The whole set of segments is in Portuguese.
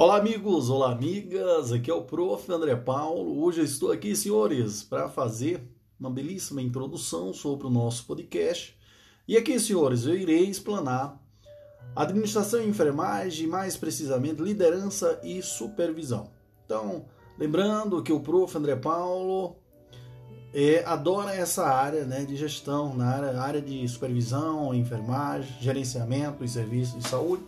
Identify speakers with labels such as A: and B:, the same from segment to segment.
A: Olá, amigos, olá, amigas. Aqui é o Prof. André Paulo. Hoje eu estou aqui, senhores, para fazer uma belíssima introdução sobre o nosso podcast. E aqui, senhores, eu irei explanar administração e enfermagem, mais precisamente liderança e supervisão. Então, lembrando que o Prof. André Paulo é, adora essa área né, de gestão, na área, área de supervisão, enfermagem, gerenciamento e serviços de saúde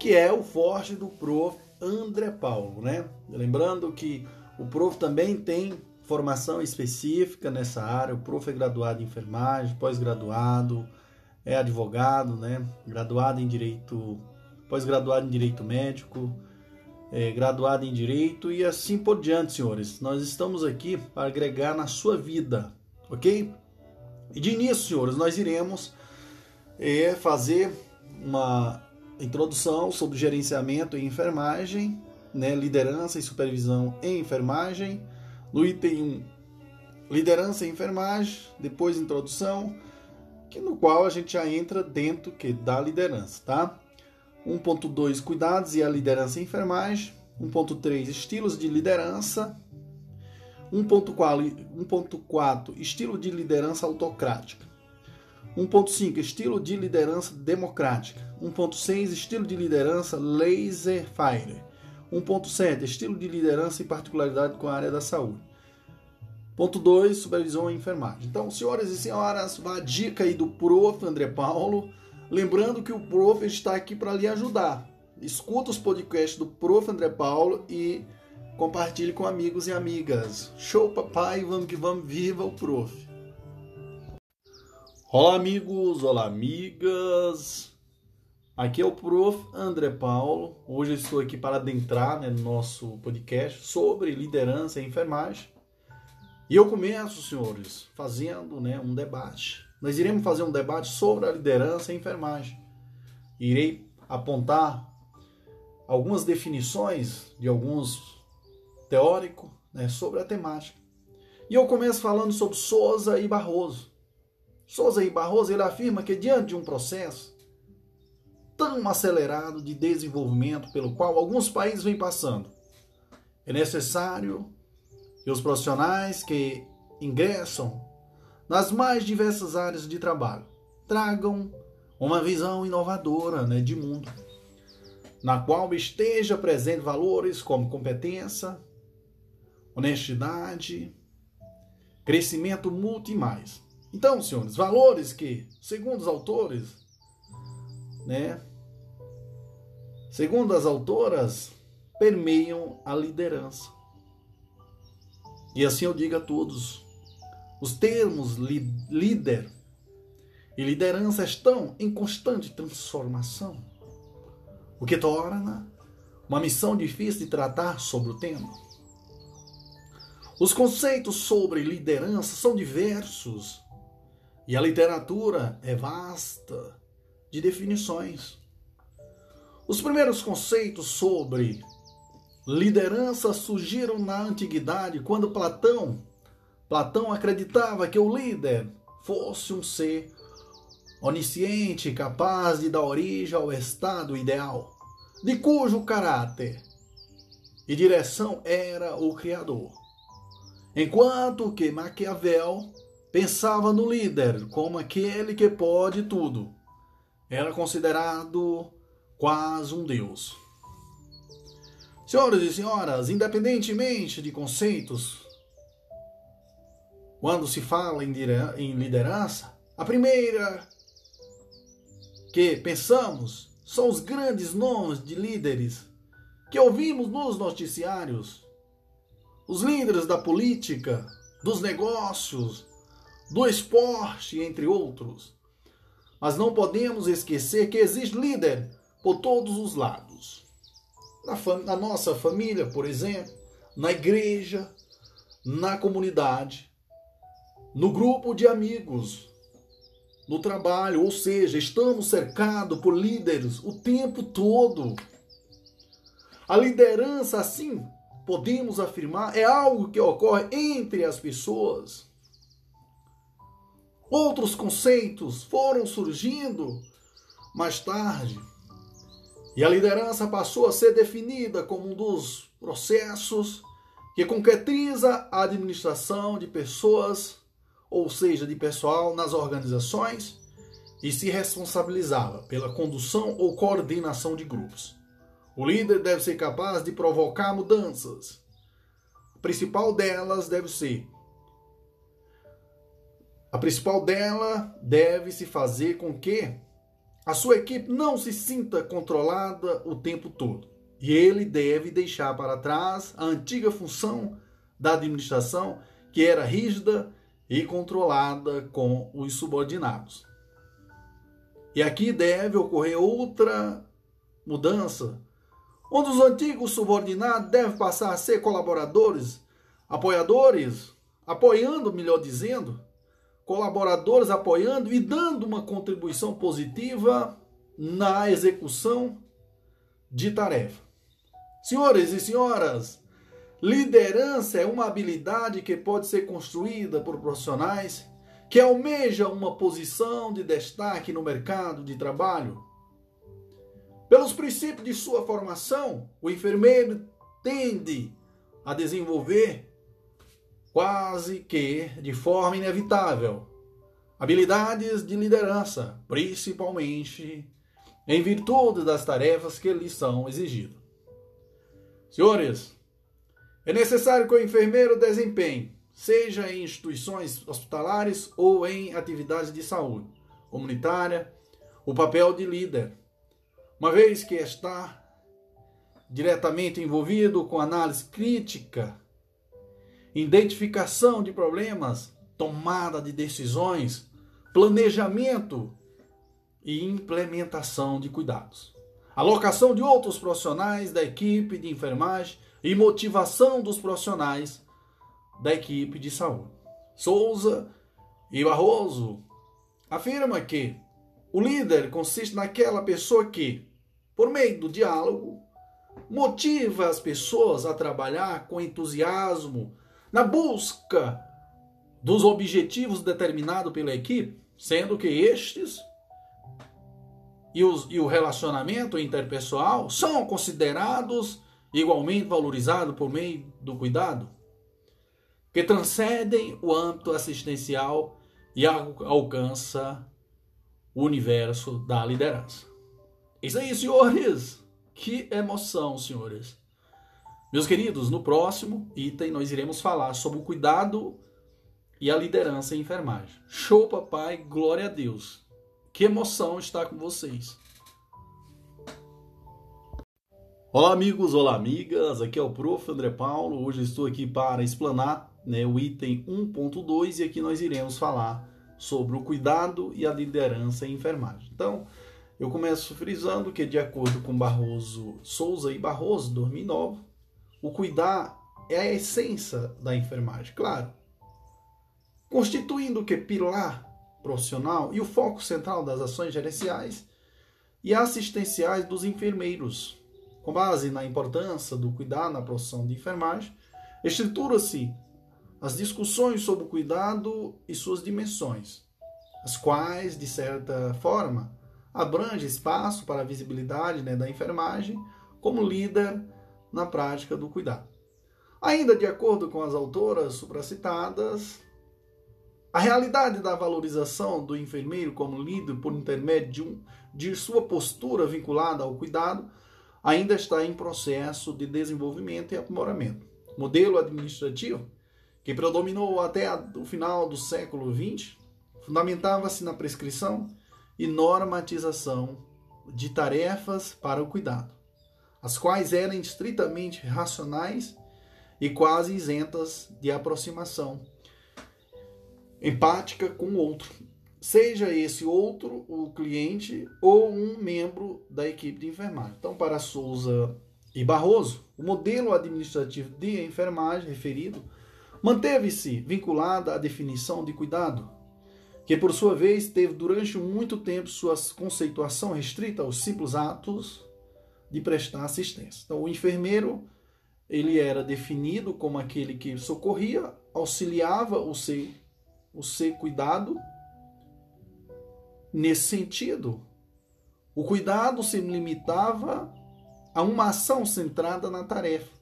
A: que é o forte do prof. André Paulo, né? Lembrando que o prof também tem formação específica nessa área, o prof é graduado em enfermagem, pós-graduado, é advogado, né? Graduado em direito, pós-graduado em direito médico, é, graduado em direito e assim por diante, senhores. Nós estamos aqui para agregar na sua vida, ok? E de início, senhores, nós iremos é, fazer uma introdução sobre gerenciamento e enfermagem, né, liderança e supervisão em enfermagem. No item 1, liderança e enfermagem, depois introdução, que no qual a gente já entra dentro que da liderança, tá? 1.2 cuidados e a liderança em enfermagem, 1.3 estilos de liderança, 1.4 estilo de liderança autocrática. 1.5 Estilo de liderança democrática. 1.6 Estilo de liderança laser fire. 1.7 Estilo de liderança e particularidade com a área da saúde. Ponto 2, supervisão e enfermagem. Então, senhoras e senhoras, a dica aí do prof. André Paulo. Lembrando que o prof está aqui para lhe ajudar. Escuta os podcasts do prof. André Paulo e compartilhe com amigos e amigas. Show, papai, vamos que vamos, viva o prof. Olá, amigos, olá, amigas. Aqui é o Prof. André Paulo. Hoje estou aqui para adentrar né, no nosso podcast sobre liderança e enfermagem. E eu começo, senhores, fazendo né, um debate. Nós iremos fazer um debate sobre a liderança e enfermagem. Irei apontar algumas definições de alguns teóricos né, sobre a temática. E eu começo falando sobre Souza e Barroso. Souza e Barroso ele afirma que diante de um processo tão acelerado de desenvolvimento pelo qual alguns países vêm passando, é necessário que os profissionais que ingressam nas mais diversas áreas de trabalho tragam uma visão inovadora né, de mundo, na qual esteja presente valores como competência, honestidade, crescimento mútuo e mais. Então, senhores, valores que, segundo os autores, né, segundo as autoras, permeiam a liderança. E assim eu digo a todos, os termos líder e liderança estão em constante transformação, o que torna uma missão difícil de tratar sobre o tema. Os conceitos sobre liderança são diversos e a literatura é vasta de definições. Os primeiros conceitos sobre liderança surgiram na antiguidade, quando Platão, Platão acreditava que o líder fosse um ser onisciente, capaz de dar origem ao estado ideal, de cujo caráter e direção era o Criador. Enquanto que Maquiavel pensava no líder como aquele que pode tudo. Era considerado quase um deus. Senhoras e senhoras, independentemente de conceitos, quando se fala em liderança, a primeira que pensamos são os grandes nomes de líderes que ouvimos nos noticiários. Os líderes da política, dos negócios, do esporte, entre outros. Mas não podemos esquecer que existe líder por todos os lados. Na, na nossa família, por exemplo, na igreja, na comunidade, no grupo de amigos, no trabalho, ou seja, estamos cercados por líderes o tempo todo. A liderança, assim, podemos afirmar, é algo que ocorre entre as pessoas. Outros conceitos foram surgindo mais tarde. E a liderança passou a ser definida como um dos processos que concretiza a administração de pessoas, ou seja, de pessoal nas organizações, e se responsabilizava pela condução ou coordenação de grupos. O líder deve ser capaz de provocar mudanças. A principal delas deve ser a principal dela deve se fazer com que a sua equipe não se sinta controlada o tempo todo. E ele deve deixar para trás a antiga função da administração, que era rígida e controlada com os subordinados. E aqui deve ocorrer outra mudança, onde os antigos subordinados devem passar a ser colaboradores, apoiadores, apoiando, melhor dizendo, colaboradores apoiando e dando uma contribuição positiva na execução de tarefa. Senhores e senhoras, liderança é uma habilidade que pode ser construída por profissionais que almejam uma posição de destaque no mercado de trabalho. Pelos princípios de sua formação, o enfermeiro tende a desenvolver quase que de forma inevitável. Habilidades de liderança, principalmente em virtude das tarefas que lhes são exigidas. Senhores, é necessário que o enfermeiro desempenhe, seja em instituições hospitalares ou em atividades de saúde comunitária, o papel de líder, uma vez que está diretamente envolvido com análise crítica identificação de problemas, tomada de decisões, planejamento e implementação de cuidados. Alocação de outros profissionais da equipe de enfermagem e motivação dos profissionais da equipe de saúde. Souza e Barroso afirma que o líder consiste naquela pessoa que, por meio do diálogo, motiva as pessoas a trabalhar com entusiasmo na busca dos objetivos determinados pela equipe, sendo que estes e, os, e o relacionamento interpessoal são considerados igualmente valorizados por meio do cuidado, que transcendem o âmbito assistencial e alcança o universo da liderança. Isso aí, senhores! Que emoção, senhores! Meus queridos, no próximo item nós iremos falar sobre o cuidado e a liderança em enfermagem. Show, papai, glória a Deus. Que emoção estar com vocês. Olá, amigos, olá, amigas. Aqui é o Prof. André Paulo. Hoje estou aqui para explanar né, o item 1.2 e aqui nós iremos falar sobre o cuidado e a liderança em enfermagem. Então, eu começo frisando que, de acordo com Barroso, Souza e Barroso, 2009, o cuidar é a essência da enfermagem, claro. Constituindo o que pilar profissional e o foco central das ações gerenciais e assistenciais dos enfermeiros. Com base na importância do cuidar na profissão de enfermagem, estrutura-se as discussões sobre o cuidado e suas dimensões, as quais, de certa forma, abrange espaço para a visibilidade né, da enfermagem como líder na prática do cuidado. Ainda de acordo com as autoras supracitadas, a realidade da valorização do enfermeiro como líder por intermédio de, um, de sua postura vinculada ao cuidado ainda está em processo de desenvolvimento e aprimoramento. O modelo administrativo, que predominou até o final do século XX, fundamentava-se na prescrição e normatização de tarefas para o cuidado as quais eram estritamente racionais e quase isentas de aproximação empática com o outro, seja esse outro o cliente ou um membro da equipe de enfermagem. Então, para Souza e Barroso, o modelo administrativo de enfermagem referido manteve-se vinculado à definição de cuidado, que por sua vez teve durante muito tempo sua conceituação restrita aos simples atos de prestar assistência. Então, o enfermeiro ele era definido como aquele que socorria, auxiliava o ser, o ser cuidado. Nesse sentido, O cuidado se limitava a uma ação centrada na tarefa.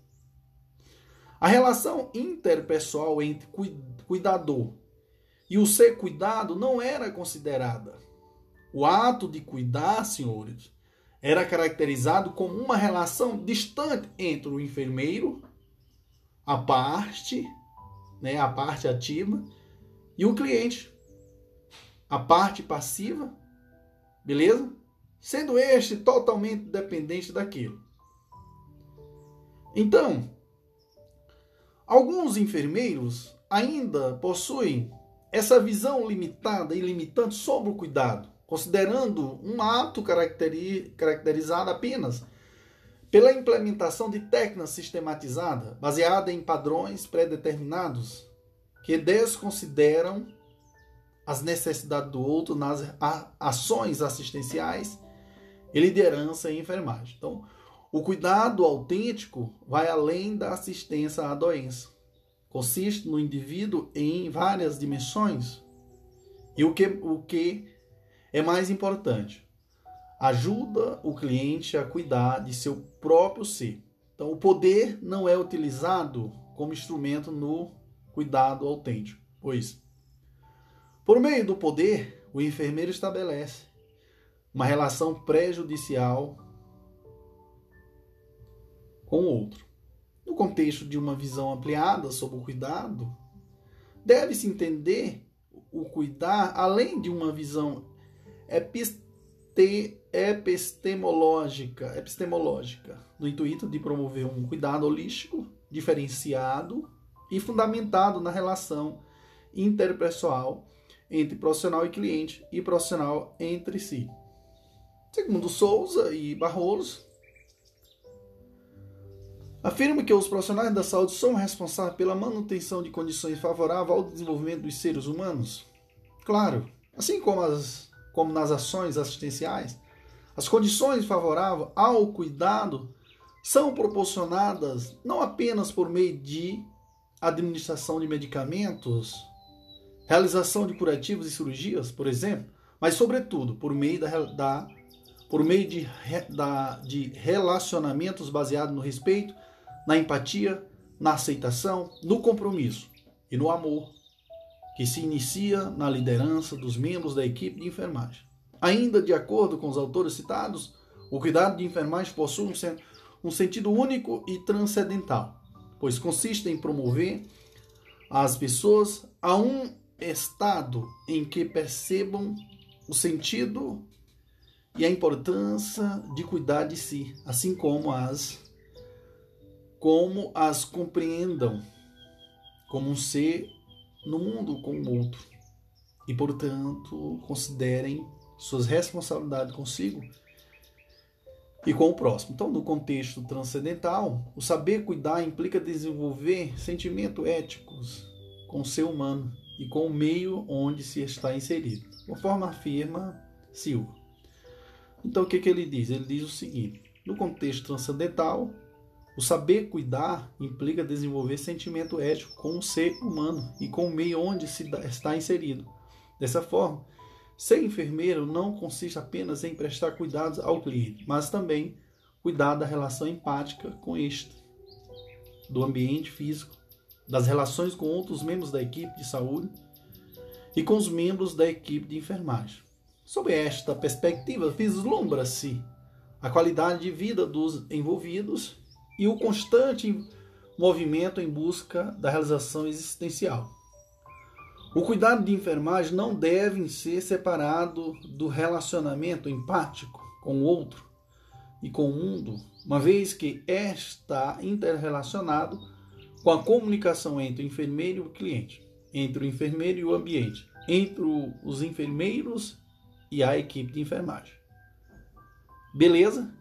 A: A relação interpessoal entre cuidador e o ser cuidado não era considerada. O ato de cuidar, senhores, era caracterizado como uma relação distante entre o enfermeiro, a parte, né, a parte ativa, e o cliente, a parte passiva, beleza? Sendo este totalmente dependente daquilo. Então, alguns enfermeiros ainda possuem essa visão limitada e limitante sobre o cuidado, considerando um ato caracterizado apenas pela implementação de técnicas sistematizadas, baseada em padrões pré-determinados, que desconsideram as necessidades do outro nas ações assistenciais e liderança em enfermagem. Então, o cuidado autêntico vai além da assistência à doença. Consiste no indivíduo em várias dimensões. E o que, o que é mais importante? Ajuda o cliente a cuidar de seu próprio ser. Então, o poder não é utilizado como instrumento no cuidado autêntico, pois, por meio do poder, o enfermeiro estabelece uma relação prejudicial com o outro. No contexto de uma visão ampliada sobre o cuidado, deve-se entender o cuidar além de uma visão episte, epistemológica, epistemológica, no intuito de promover um cuidado holístico, diferenciado e fundamentado na relação interpessoal entre profissional e cliente e profissional entre si. Segundo Souza e Barroso, afirma que os profissionais da saúde são responsáveis pela manutenção de condições favoráveis ao desenvolvimento dos seres humanos. Claro, assim como, as, como nas ações assistenciais, as condições favoráveis ao cuidado são proporcionadas não apenas por meio de administração de medicamentos, realização de curativos e cirurgias, por exemplo, mas sobretudo por meio da, da por meio de, da, de relacionamentos baseados no respeito, na empatia, na aceitação, no compromisso e no amor, que se inicia na liderança dos membros da equipe de enfermagem. Ainda de acordo com os autores citados, o cuidado de enfermagem possui um, sentido único e transcendental, pois consiste em promover as pessoas a um estado em que percebam o sentido e a importância de cuidar de si, assim como as como as compreendam como um ser no mundo como o outro e, portanto, considerem suas responsabilidades consigo e com o próximo. Então, no contexto transcendental, o saber cuidar implica desenvolver sentimentos éticos com o ser humano e com o meio onde se está inserido, conforme afirma Silva. Então, o que, que ele diz? Ele diz o seguinte: no contexto transcendental, o saber cuidar implica desenvolver sentimento ético com o ser humano e com o meio onde se está inserido. Dessa forma, ser enfermeiro não consiste apenas em prestar cuidados ao cliente, mas também cuidar da relação empática com este, do ambiente físico, das relações com outros membros da equipe de saúde e com os membros da equipe de enfermagem. Sob esta perspectiva, vislumbra-se a qualidade de vida dos envolvidos e o constante movimento em busca da realização existencial. O cuidado de enfermagem não deve ser separado do relacionamento empático com o outro e com o mundo, uma vez que está interrelacionado com a comunicação entre o enfermeiro e o cliente, entre o enfermeiro e o ambiente, entre os enfermeiros e a equipe de enfermagem. Beleza?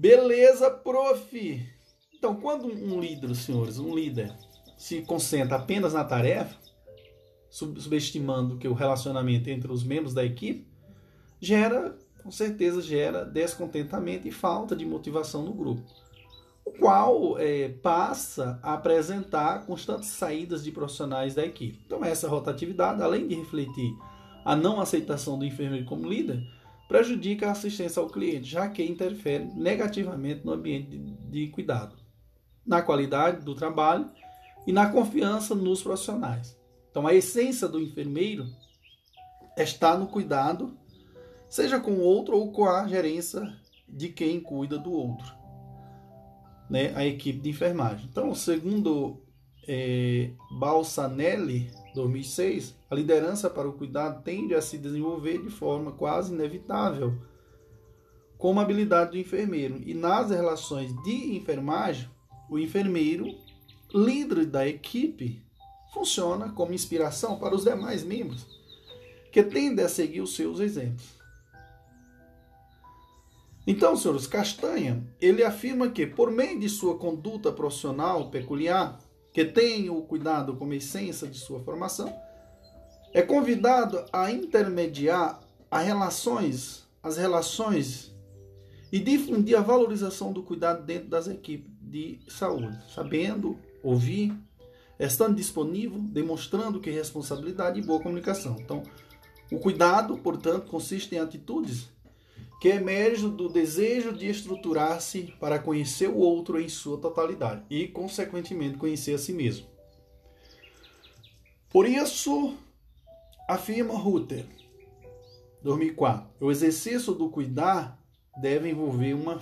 A: Beleza, prof. Então, quando um líder, senhores, um líder se concentra apenas na tarefa, subestimando que o relacionamento entre os membros da equipe gera, com certeza, gera descontentamento e falta de motivação no grupo, o qual é, passa a apresentar constantes saídas de profissionais da equipe. Então, essa rotatividade, além de refletir a não aceitação do enfermeiro como líder, prejudica a assistência ao cliente, já que interfere negativamente no ambiente de, cuidado, na qualidade do trabalho e na confiança nos profissionais. Então, a essência do enfermeiro está no cuidado, seja com o outro ou com a gerência de quem cuida do outro, né? a equipe de enfermagem. Então, segundo é, Balsanelli, 2006, a liderança para o cuidado tende a se desenvolver de forma quase inevitável como habilidade do enfermeiro. E nas relações de enfermagem, o enfermeiro, líder da equipe, funciona como inspiração para os demais membros, que tendem a seguir os seus exemplos. Então, senhores, Castanha, ele afirma que, por meio de sua conduta profissional peculiar, que tem o cuidado como essência de sua formação, é convidado a intermediar as relações, as relações e difundir a valorização do cuidado dentro das equipes de saúde, sabendo ouvir, estando disponível, demonstrando que responsabilidade e boa comunicação. Então, o cuidado, portanto, consiste em atitudes que emerge do desejo de estruturar-se para conhecer o outro em sua totalidade e, consequentemente, conhecer a si mesmo. Por isso, afirma Ruther, 2004, o exercício do cuidar deve envolver uma,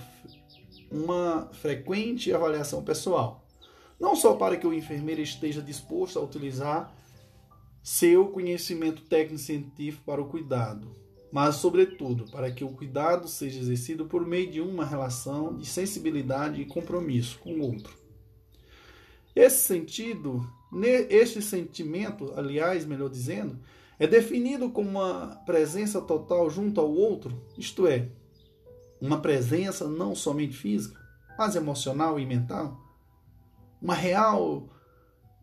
A: uma frequente avaliação pessoal, não só para que o enfermeiro esteja disposto a utilizar seu conhecimento técnico-científico para o cuidado, mas, sobretudo, para que o cuidado seja exercido por meio de uma relação de sensibilidade e compromisso com o outro. Esse sentido, este sentimento, aliás, melhor dizendo, é definido como uma presença total junto ao outro, isto é, uma presença não somente física, mas emocional e mental, uma real,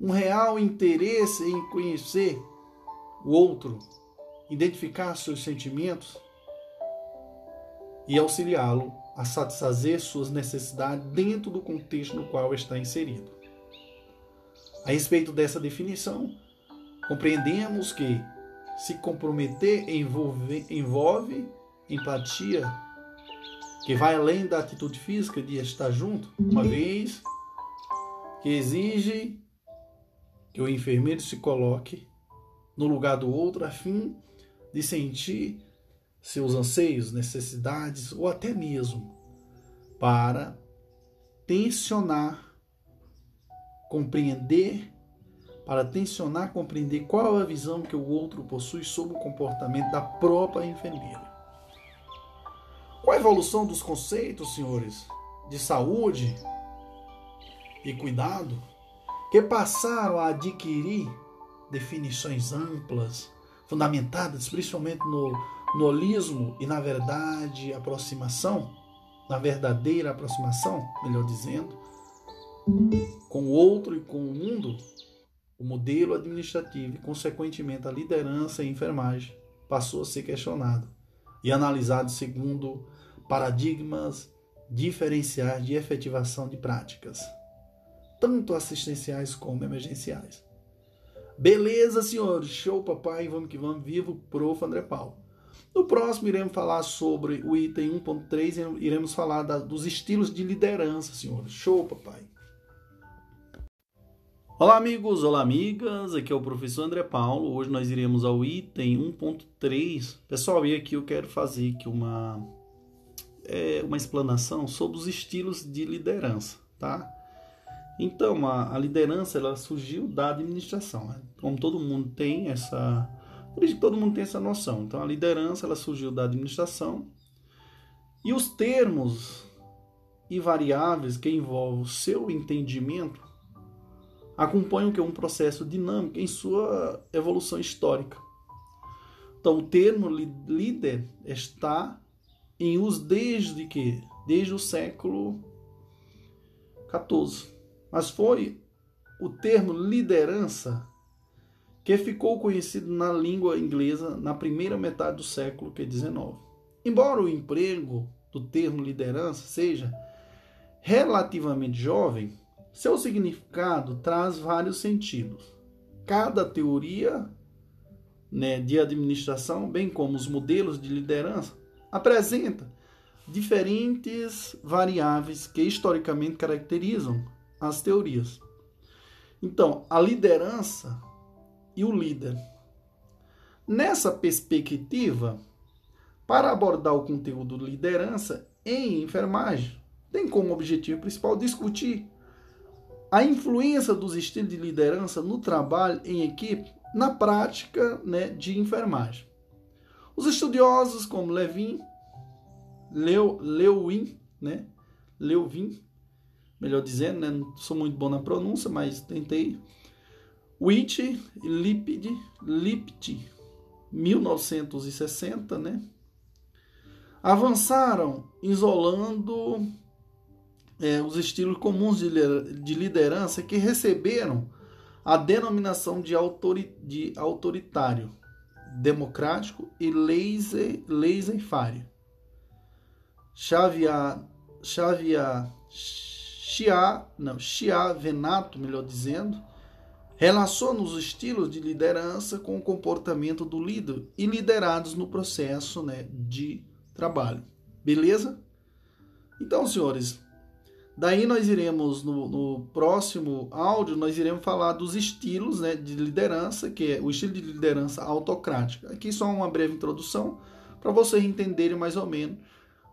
A: um real interesse em conhecer o outro identificar seus sentimentos e auxiliá-lo a satisfazer suas necessidades dentro do contexto no qual está inserido. A respeito dessa definição, compreendemos que se comprometer envolve, envolve empatia, que vai além da atitude física de estar junto, uma vez que exige que o enfermeiro se coloque no lugar do outro a fim de sentir seus anseios, necessidades ou até mesmo para tensionar, compreender, para tensionar, compreender qual é a visão que o outro possui sobre o comportamento da própria enfermeira. Com a evolução dos conceitos, senhores, de saúde e cuidado, que passaram a adquirir definições amplas, fundamentadas principalmente no, no holismo e na verdade aproximação, na verdadeira aproximação, melhor dizendo, com o outro e com o mundo, o modelo administrativo e, consequentemente, a liderança e enfermagem passou a ser questionado e analisado segundo paradigmas diferenciais de efetivação de práticas, tanto assistenciais como emergenciais. Beleza, senhores? Show, papai. Vamos que vamos. Vivo, prof. André Paulo. No próximo, iremos falar sobre o item 1.3. Iremos falar da, dos estilos de liderança, senhores. Show, papai. Olá, amigos. Olá, amigas. Aqui é o professor André Paulo. Hoje nós iremos ao item 1.3. Pessoal, e aqui eu quero fazer aqui uma, é, uma explanação sobre os estilos de liderança, tá? Então, a, a liderança ela surgiu da administração. Né? Como todo mundo tem essa. Todo mundo tem essa noção. Então, a liderança ela surgiu da administração. E os termos e variáveis que envolvem o seu entendimento acompanham que um processo dinâmico em sua evolução histórica. Então, o termo líder está em uso desde que? Desde o século XIV mas foi o termo liderança que ficou conhecido na língua inglesa na primeira metade do século XIX. Embora o emprego do termo liderança seja relativamente jovem, seu significado traz vários sentidos. Cada teoria né, de administração, bem como os modelos de liderança, apresenta diferentes variáveis que historicamente caracterizam as teorias. Então, a liderança e o líder. Nessa perspectiva, para abordar o conteúdo liderança em enfermagem, tem como objetivo principal discutir a influência dos estilos de liderança no trabalho em equipe na prática né, de enfermagem. Os estudiosos como Levin, Leu, né, Leuwin, melhor dizendo, né, não sou muito bom na pronúncia, mas tentei, Witt e Lipid, Lipt, 1960, né, avançaram isolando é, os estilos comuns de, de liderança que receberam a denominação de, autori, de autoritário, democrático e laissez-faire. Xavier, Xavier Chia, não, Chia Venato, melhor dizendo, relaciona os estilos de liderança com o comportamento do líder e liderados no processo né, de trabalho. Beleza? Então, senhores, daí nós iremos no, no, próximo áudio nós iremos falar dos estilos né, de liderança, que é o estilo de liderança autocrática. Aqui só uma breve introdução para vocês entenderem mais ou menos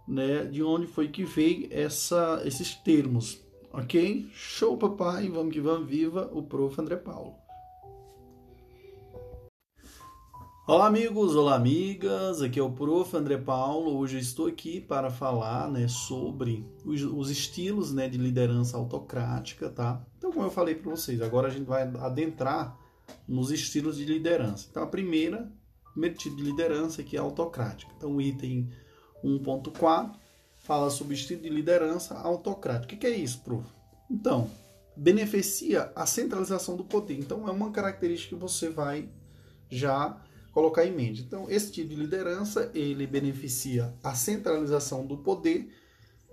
A: né, de onde foi que veio essa, esses termos. Ok? Show, papai! Vamos que vamos! Viva o prof. André Paulo! Olá amigos, olá amigas, aqui é o Prof. André Paulo. Hoje eu estou aqui para falar né, sobre os, os estilos né, de liderança autocrática, tá? Então, como eu falei para vocês, agora a gente vai adentrar nos estilos de liderança. Então, a primeira, primeiro tipo de liderança aqui é autocrática. Então, o item 1.4 fala sobre estilo de liderança autocrática. O que é isso, Prof? Então, beneficia a centralização do poder. Então, é uma característica que você vai já colocar em mente. Então, esse tipo de liderança, ele beneficia a centralização do poder,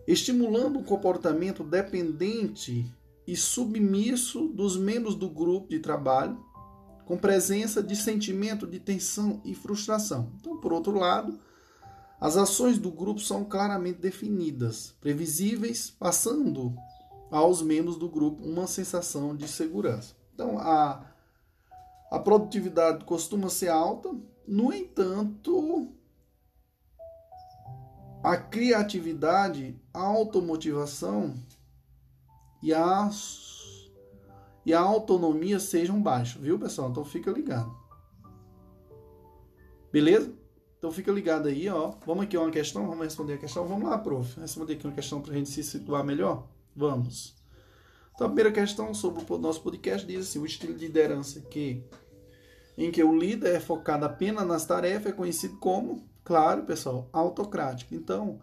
A: estimulando um comportamento dependente e submisso dos membros do grupo de trabalho, com presença de sentimento de tensão e frustração. Então, por outro lado, as ações do grupo são claramente definidas, previsíveis, passando aos membros do grupo uma sensação de segurança. Então, a a produtividade costuma ser alta, no entanto, a criatividade, a automotivação e a, e a autonomia sejam baixas, viu, pessoal? Então fica ligado. Beleza? Então fica ligado aí, ó. Vamos aqui uma questão, vamos responder a questão. Vamos lá, prof. Responder aqui uma questão para a gente se situar melhor? Vamos. Então, a primeira questão sobre o nosso podcast diz assim: o estilo de liderança que, em que o líder é focado apenas nas tarefas é conhecido como, claro, pessoal, autocrático. Então,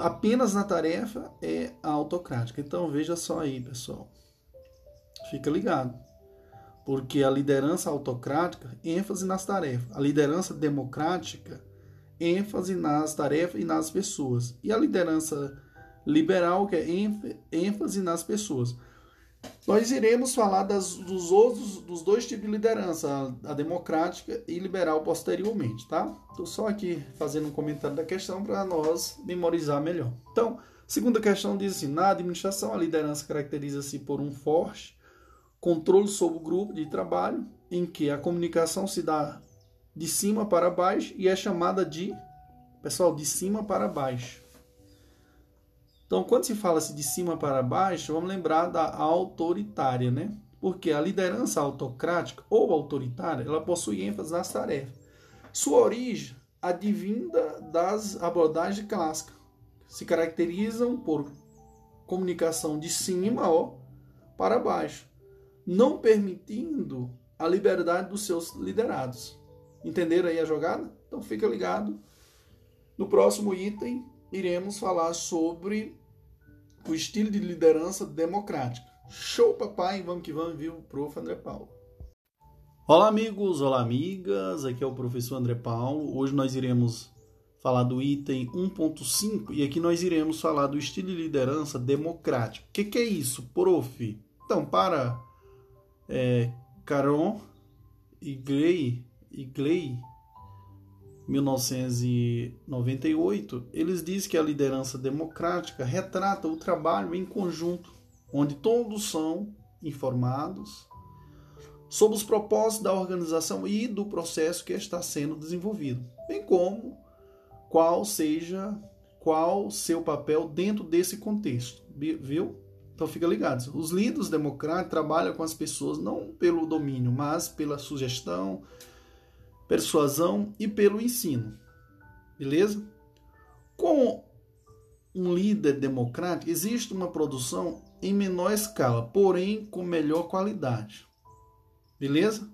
A: apenas na tarefa é autocrática. Então, veja só aí, pessoal. Fica ligado. Porque a liderança autocrática, ênfase nas tarefas. A liderança democrática, ênfase nas tarefas e nas pessoas. E a liderança liberal, que é ênfase nas pessoas. Nós iremos falar das, dos outros, dos dois tipos de liderança, a, a democrática e liberal posteriormente, tá? Estou só aqui fazendo um comentário da questão para nós memorizar melhor. Então, segunda questão diz assim: na administração, a liderança caracteriza-se por um forte controle sobre o grupo de trabalho, em que a comunicação se dá de cima para baixo e é chamada de, pessoal, de cima para baixo. Então, quando se fala-se de cima para baixo, vamos lembrar da autoritária, né? Porque a liderança autocrática ou autoritária, ela possui ênfase nas tarefas. Sua origem advinda das abordagens clássicas. Se caracterizam por comunicação de cima ó, para baixo, não permitindo a liberdade dos seus liderados. Entenderam aí a jogada? Então fica ligado. No próximo item, iremos falar sobre o estilo de liderança democrática. Show, papai! Vamos que vamos, viu? Prof. André Paulo. Olá, amigos! Olá, amigas! Aqui é o professor André Paulo. Hoje nós iremos falar do item 1.5 e aqui nós iremos falar do estilo de liderança democrático. O que, que, é isso, prof? Então, para é, Caron e Gley, e Gley 1998, eles dizem que a liderança democrática retrata o trabalho em conjunto, onde todos são informados sobre os propósitos da organização e do processo que está sendo desenvolvido, bem como qual seja qual seu papel dentro desse contexto, viu? Então fica ligado. Os líderes democráticos trabalham com as pessoas não pelo domínio, mas pela sugestão, persuasão e pelo ensino. Beleza? Com um líder democrático, existe uma produção em menor escala, porém com melhor qualidade. Beleza?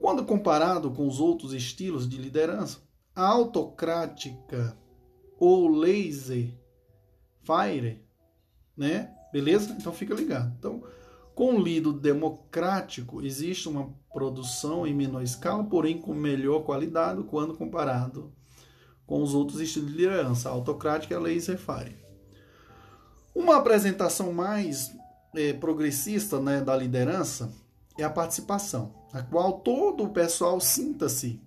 A: Quando comparado com os outros estilos de liderança, a autocrática ou laser fire, né? Beleza? Então fica ligado. Então, com o líder democrático, existe uma produção em menor escala, porém com melhor qualidade quando comparado com os outros estilos de liderança, autocrática e laser fire. Uma apresentação mais é, progressista né, da liderança é a participação, a qual todo o pessoal sinta-se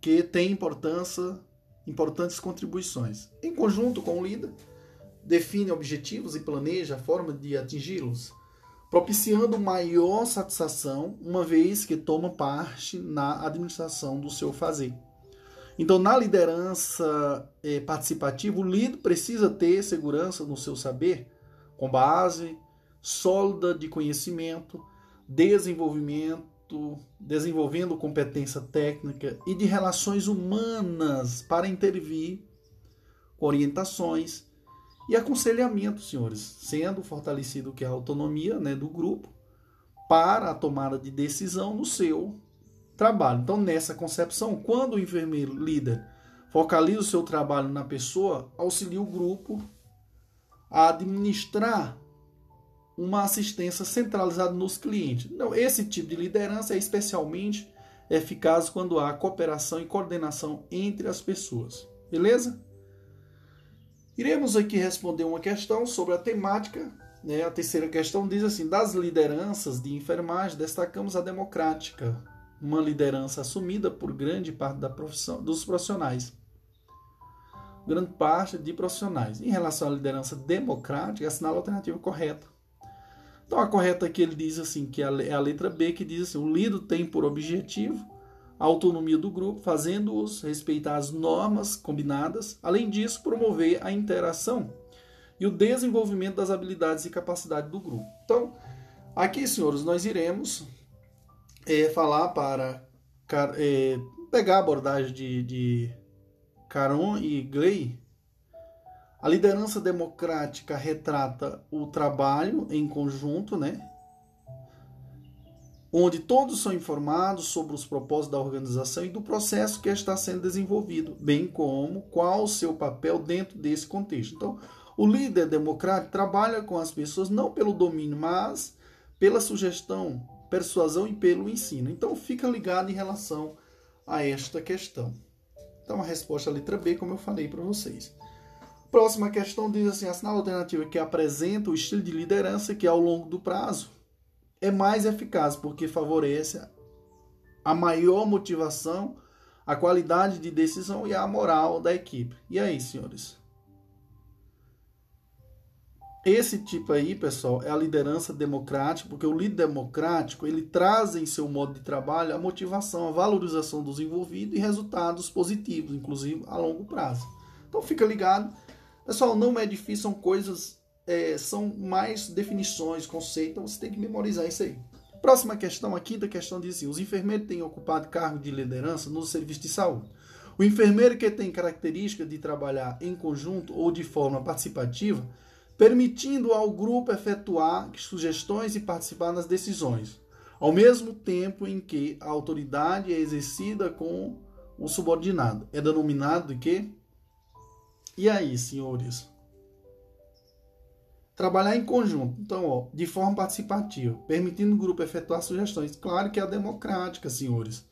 A: que tem importância, importantes contribuições. Em conjunto com o líder, define objetivos e planeja a forma de atingi-los propiciando maior satisfação, uma vez que toma parte na administração do seu fazer. Então, na liderança eh, participativa, o líder precisa ter segurança no seu saber, com base sólida de conhecimento, desenvolvimento, desenvolvendo competência técnica e de relações humanas para intervir com orientações e aconselhamento, senhores, sendo fortalecido que a autonomia né, do grupo para a tomada de decisão no seu trabalho. Então, nessa concepção, quando o enfermeiro líder focaliza o seu trabalho na pessoa, auxilia o grupo a administrar uma assistência centralizada nos clientes. Então, esse tipo de liderança é especialmente eficaz quando há cooperação e coordenação entre as pessoas. Beleza? Iremos aqui responder uma questão sobre a temática. Né? A terceira questão diz assim: das lideranças de enfermagem, destacamos a democrática, uma liderança assumida por grande parte da profissão, dos profissionais. Grande parte de profissionais. Em relação à liderança democrática, assinala a alternativa correta. Então, a correta aqui ele diz assim: que é a letra B, que diz assim: o líder tem por objetivo a autonomia do grupo, fazendo-os respeitar as normas combinadas, além disso, promover a interação e o desenvolvimento das habilidades e capacidades do grupo. Então, aqui, senhores, nós iremos é, falar para é, pegar a abordagem de, de Caron e Gley. A liderança democrática retrata o trabalho em conjunto, né? Onde todos são informados sobre os propósitos da organização e do processo que está sendo desenvolvido, bem como qual o seu papel dentro desse contexto. Então, o líder democrático trabalha com as pessoas não pelo domínio, mas pela sugestão, persuasão e pelo ensino. Então, fica ligado em relação a esta questão. Então, a resposta é a letra B, como eu falei para vocês. Próxima questão diz assim: a alternativa que apresenta o estilo de liderança que, ao longo do prazo, é mais eficaz porque favorece a maior motivação, a qualidade de decisão e a moral da equipe. E aí, senhores? Esse tipo aí, pessoal, é a liderança democrática, porque o líder democrático, ele traz em seu modo de trabalho a motivação, a valorização dos envolvidos e resultados positivos, inclusive a longo prazo. Então fica ligado. Pessoal, não é difícil, são coisas é, são mais definições, conceitos, então você tem que memorizar isso aí. Próxima questão, a quinta questão diz assim: os enfermeiros têm ocupado cargo de liderança no serviço de saúde. O enfermeiro que tem característica de trabalhar em conjunto ou de forma participativa, permitindo ao grupo efetuar sugestões e participar nas decisões, ao mesmo tempo em que a autoridade é exercida com o subordinado. É denominado de quê? E aí, senhores? Trabalhar em conjunto, então, ó, de forma participativa, permitindo o grupo efetuar sugestões. Claro que é democrática, senhores.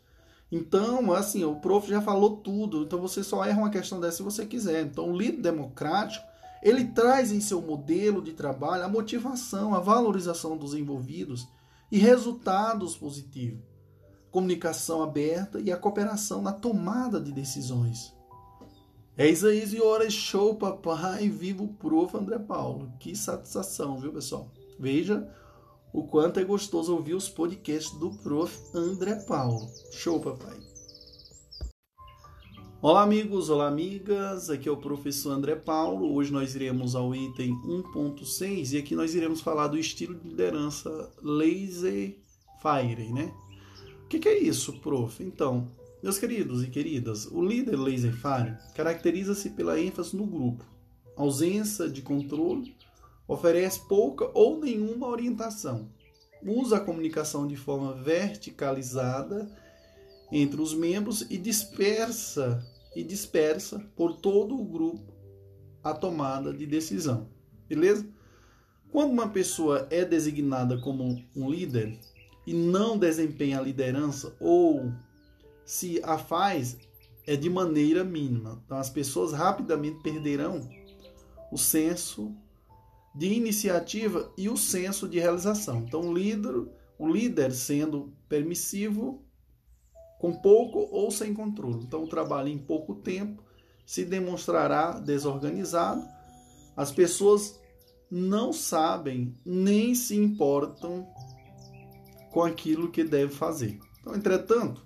A: Então, assim, o prof já falou tudo, então você só erra uma questão dessa se você quiser. Então, o líder democrático, ele traz em seu modelo de trabalho a motivação, a valorização dos envolvidos e resultados positivos, comunicação aberta e a cooperação na tomada de decisões. É aí, senhores. Show, papai. Viva o prof. André Paulo. Que satisfação, viu, pessoal? Veja o quanto é gostoso ouvir os podcasts do prof. André Paulo. Show, papai. Olá, amigos, olá, amigas. Aqui é o professor André Paulo. Hoje nós iremos ao item 1.6 e aqui nós iremos falar do estilo de liderança laser fire, né? O que, que é isso, prof? Então, meus queridos e queridas, o líder laser fire caracteriza-se pela ênfase no grupo, ausência de controle, oferece pouca ou nenhuma orientação, usa a comunicação de forma verticalizada entre os membros e dispersa e dispersa por todo o grupo a tomada de decisão. Beleza? Quando uma pessoa é designada como um líder e não desempenha a liderança ou se a faz é de maneira mínima. Então as pessoas rapidamente perderão o senso de iniciativa e o senso de realização. Então o líder, o líder sendo permissivo com pouco ou sem controle. Então, o trabalho em pouco tempo se demonstrará desorganizado. As pessoas não sabem nem se importam com aquilo que deve fazer. Então, entretanto,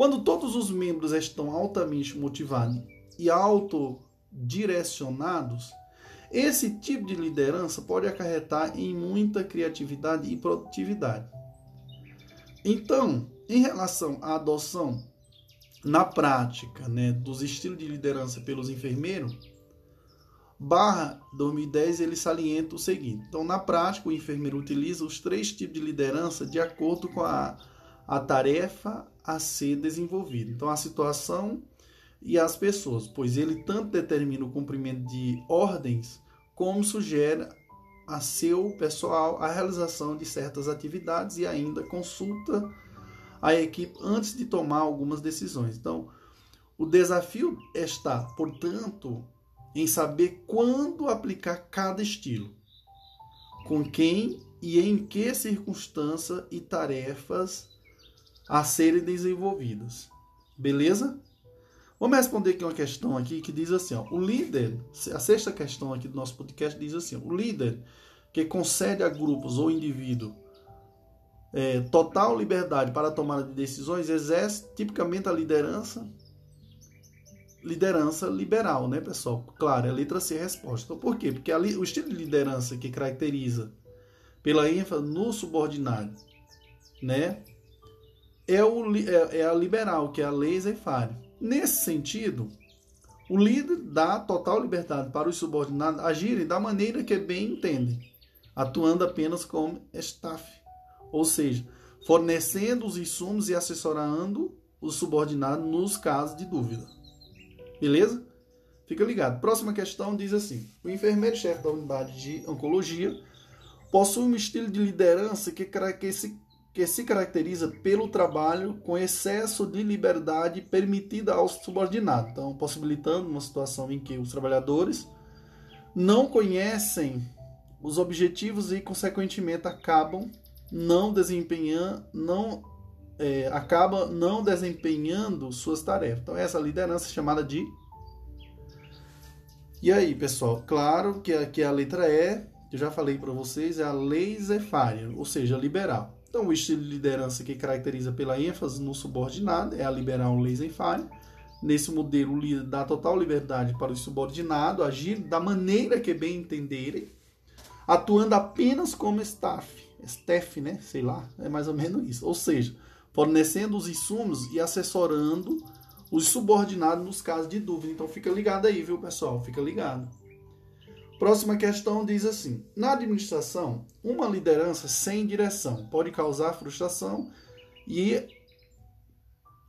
A: quando todos os membros estão altamente motivados e autodirecionados, esse tipo de liderança pode acarretar em muita criatividade e produtividade. Então, em relação à adoção na prática né, dos estilos de liderança pelos enfermeiros, Barra 2010 ele salienta o seguinte: então, na prática, o enfermeiro utiliza os três tipos de liderança de acordo com a, a tarefa a ser desenvolvida. Então, a situação e as pessoas, pois ele tanto determina o cumprimento de ordens, como sugere a seu pessoal a realização de certas atividades e ainda consulta a equipe antes de tomar algumas decisões. Então, o desafio está, portanto, em saber quando aplicar cada estilo, com quem e em que circunstância e tarefas a serem desenvolvidas. Beleza? Vamos responder aqui uma questão aqui que diz assim, ó, o líder, a sexta questão aqui do nosso podcast diz assim, ó, o líder que concede a grupos ou indivíduo é, total liberdade para a tomada de decisões exerce tipicamente a liderança liderança liberal, né, pessoal? Claro, é letra C resposta. Então, por quê? Porque o estilo de liderança que caracteriza pela ênfase no subordinado, né, é, o, é, é a liberal, que é a laissez-faire. Nesse sentido, o líder dá total liberdade para os subordinados agirem da maneira que bem entendem, atuando apenas como staff, ou seja, fornecendo os insumos e assessorando os subordinados nos casos de dúvida. Beleza? Fica ligado. Próxima questão diz assim: o enfermeiro-chefe da unidade de oncologia possui um estilo de liderança que, que, se, que se caracteriza pelo trabalho com excesso de liberdade permitida aos subordinados. Então, possibilitando uma situação em que os trabalhadores não conhecem os objetivos e, consequentemente, acabam não desempenhando, não é, acaba não desempenhando suas tarefas. Então, essa liderança é chamada de. E aí, pessoal, claro que aqui a letra E, eu já falei para vocês, é a laissez-faire, ou seja, liberal. Então, o estilo de liderança que caracteriza pela ênfase no subordinado é a liberal laissez-faire. Nesse modelo, o líder dá total liberdade para o subordinado agir da maneira que bem entenderem, atuando apenas como staff staff, né? Sei lá, é mais ou menos isso. Ou seja, fornecendo os insumos e assessorando os subordinados nos casos de dúvida. Então fica ligado aí, viu, pessoal? Fica ligado. Próxima questão diz assim: Na administração, uma liderança sem direção pode causar frustração e,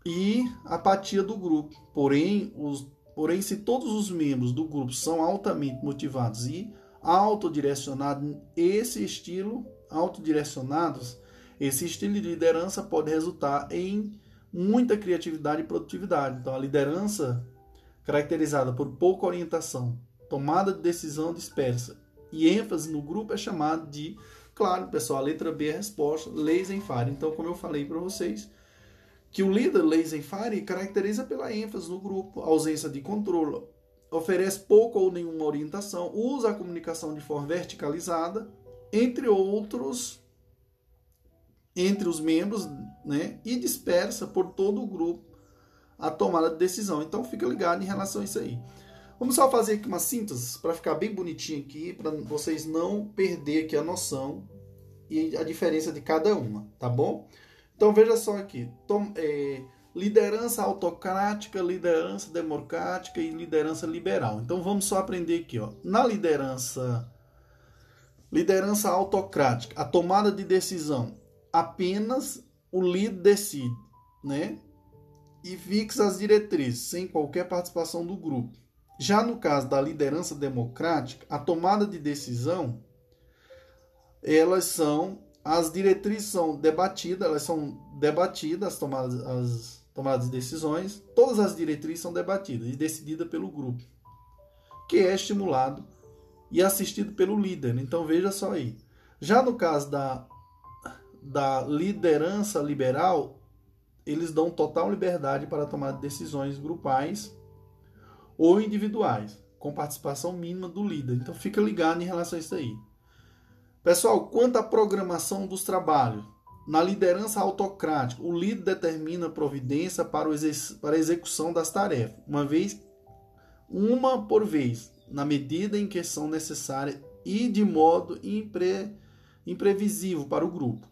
A: e apatia do grupo. Porém, os, porém, se todos os membros do grupo são altamente motivados e autodirecionados, esse estilo autodirecionados, esse estilo de liderança pode resultar em muita criatividade e produtividade. Então, a liderança caracterizada por pouca orientação, tomada de decisão dispersa e ênfase no grupo é chamada de, claro, pessoal, a letra B é a resposta, leis em fire. Então, como eu falei para vocês, que o líder fire caracteriza pela ênfase no grupo, ausência de controle, oferece pouca ou nenhuma orientação, usa a comunicação de forma verticalizada, entre outros, entre os membros, né, e dispersa por todo o grupo a tomada de decisão. Então fica ligado em relação a isso aí. Vamos só fazer aqui uma síntese para ficar bem bonitinho aqui, para vocês não perder aqui a noção e a diferença de cada uma, tá bom? Então veja só aqui, tom, é, liderança autocrática, liderança democrática e liderança liberal. Então vamos só aprender aqui, ó. Na liderança liderança autocrática, a tomada de decisão apenas o líder decide, né? E fixa as diretrizes sem qualquer participação do grupo. Já no caso da liderança democrática, a tomada de decisão elas são as diretrizes são debatidas, elas são debatidas, as tomadas, as tomadas de decisões, todas as diretrizes são debatidas e decididas pelo grupo, que é estimulado e assistido pelo líder. Então veja só aí. Já no caso da, da liderança liberal, eles dão total liberdade para tomar decisões grupais ou individuais, com participação mínima do líder. Então fica ligado em relação a isso aí. Pessoal, quanto à programação dos trabalhos, na liderança autocrática, o líder determina providência para, o para a execução das tarefas, uma vez uma por vez, na medida em que são necessárias e de modo impre, imprevisível para o grupo.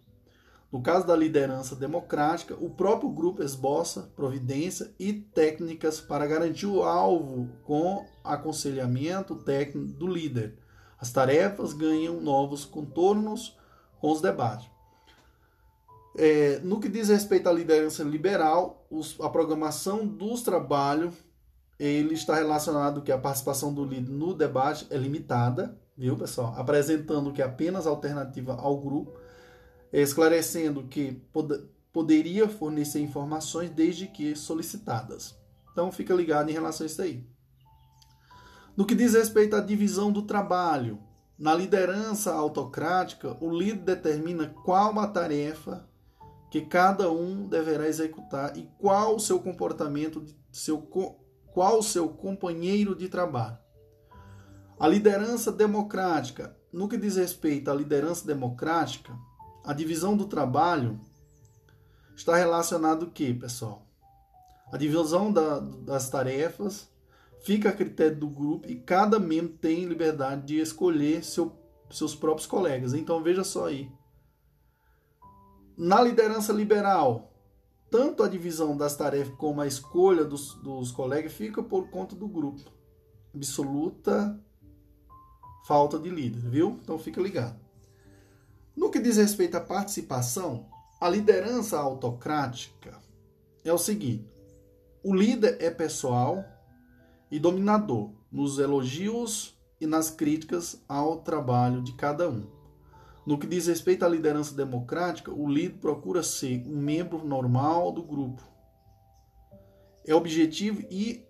A: No caso da liderança democrática, o próprio grupo esboça providência e técnicas para garantir o alvo com aconselhamento técnico do líder as tarefas ganham novos contornos com os debates. É, no que diz respeito à liderança liberal, os, a programação dos trabalhos ele está relacionado que a participação do líder no debate é limitada, viu, pessoal? Apresentando que é apenas alternativa ao grupo, esclarecendo que pod poderia fornecer informações desde que solicitadas. Então fica ligado em relação a isso aí. No que diz respeito à divisão do trabalho, na liderança autocrática, o líder determina qual a tarefa que cada um deverá executar e qual o seu comportamento, seu, qual o seu companheiro de trabalho. A liderança democrática, no que diz respeito à liderança democrática, a divisão do trabalho está relacionado o que, pessoal? A divisão da, das tarefas fica a critério do grupo e cada membro tem liberdade de escolher seu, seus próprios colegas. Então veja só aí. Na liderança liberal, tanto a divisão das tarefas como a escolha dos, dos colegas fica por conta do grupo. Absoluta falta de líder, viu? Então fica ligado. No que diz respeito à participação, a liderança autocrática é o seguinte: o líder é pessoal, e dominador nos elogios e nas críticas ao trabalho de cada um. No que diz respeito à liderança democrática, o líder procura ser um membro normal do grupo. É objetivo e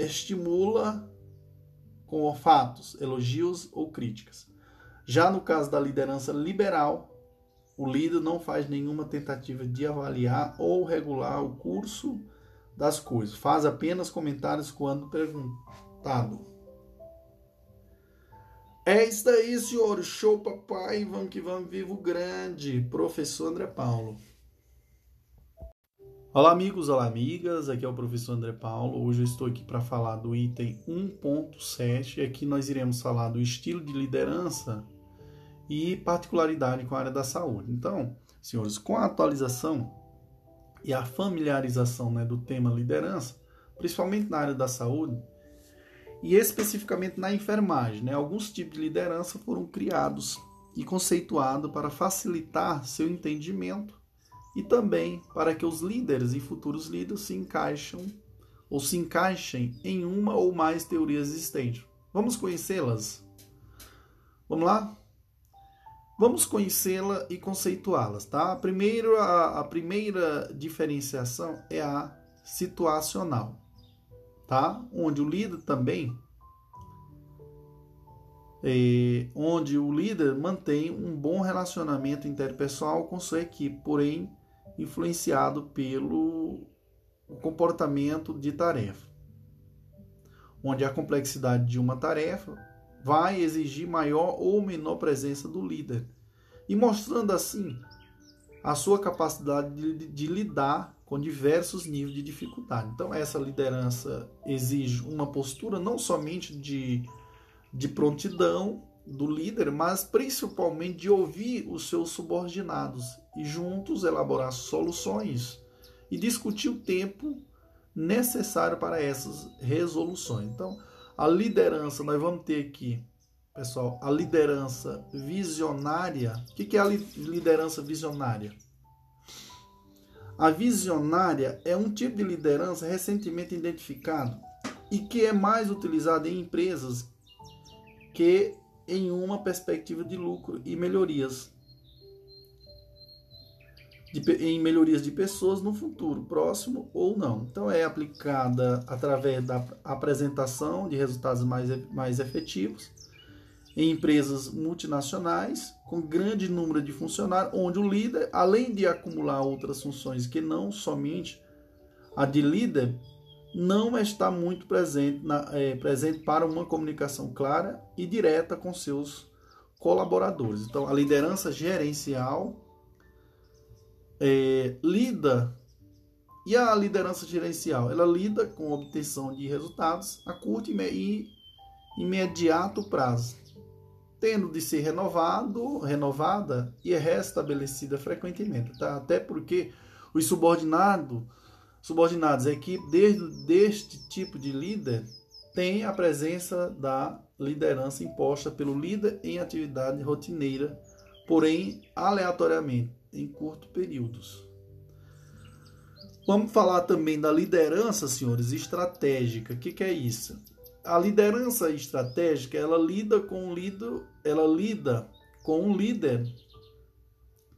A: estimula com fatos, elogios ou críticas. Já no caso da liderança liberal, o líder não faz nenhuma tentativa de avaliar ou regular o curso das coisas. Faz apenas comentários quando perguntado. É isso aí, senhores. Show, papai. Vamos que vamos, vivo grande. Professor André Paulo. Olá, amigos, olá, amigas. Aqui é o professor André Paulo. Hoje eu estou aqui para falar do item 1.7. E aqui nós iremos falar do estilo de liderança e particularidade com a área da saúde. Então, senhores, com a atualização e a familiarização né, do tema liderança, principalmente na área da saúde e especificamente na enfermagem. Né, alguns tipos de liderança foram criados e conceituados para facilitar seu entendimento e também para que os líderes e futuros líderes se encaixam ou se encaixem em uma ou mais teorias existentes. Vamos conhecê-las? Vamos lá? Vamos conhecê-la e conceituá-las, tá? Primeiro, a, a, primeira diferenciação é a situacional, tá? Onde o líder também, é, onde o líder mantém um bom relacionamento interpessoal com sua equipe, porém influenciado pelo comportamento de tarefa, onde a complexidade de uma tarefa vai exigir maior ou menor presença do líder, e mostrando assim a sua capacidade de, de lidar com diversos níveis de dificuldade. Então, essa liderança exige uma postura não somente de, de prontidão do líder, mas principalmente de ouvir os seus subordinados e juntos elaborar soluções e discutir o tempo necessário para essas resoluções. Então, a liderança, nós vamos ter aqui, pessoal, a liderança visionária. O que é a liderança visionária? A visionária é um tipo de liderança recentemente identificado e que é mais utilizado em empresas que em uma perspectiva de lucro e melhorias de, em melhorias de pessoas no futuro próximo ou não. Então é aplicada através da apresentação de resultados mais, mais efetivos em empresas multinacionais com grande número de funcionários, onde o líder, além de acumular outras funções que não somente a de líder, não está muito presente, na, é, presente para uma comunicação clara e direta com seus colaboradores. Então, a liderança gerencial é, lida e a liderança gerencial, ela lida com obtenção de resultados a curto e imediato prazo. Tendo de ser renovado, renovada e restabelecida frequentemente, tá? Até porque os subordinados, subordinados, a equipe desde deste tipo de líder tem a presença da liderança imposta pelo líder em atividade rotineira, porém aleatoriamente, em curto períodos. Vamos falar também da liderança, senhores, estratégica. O que, que é isso? a liderança estratégica ela lida com um líder, ela lida com um líder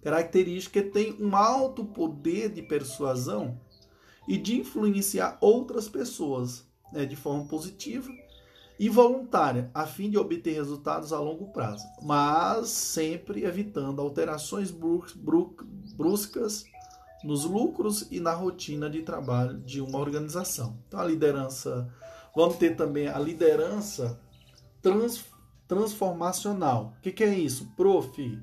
A: característica que tem um alto poder de persuasão e de influenciar outras pessoas né, de forma positiva e voluntária, a fim de obter resultados a longo prazo, mas sempre evitando alterações bruscas nos lucros e na rotina de trabalho de uma organização. Então, a liderança Vamos ter também a liderança trans, transformacional. O que, que é isso? Prof.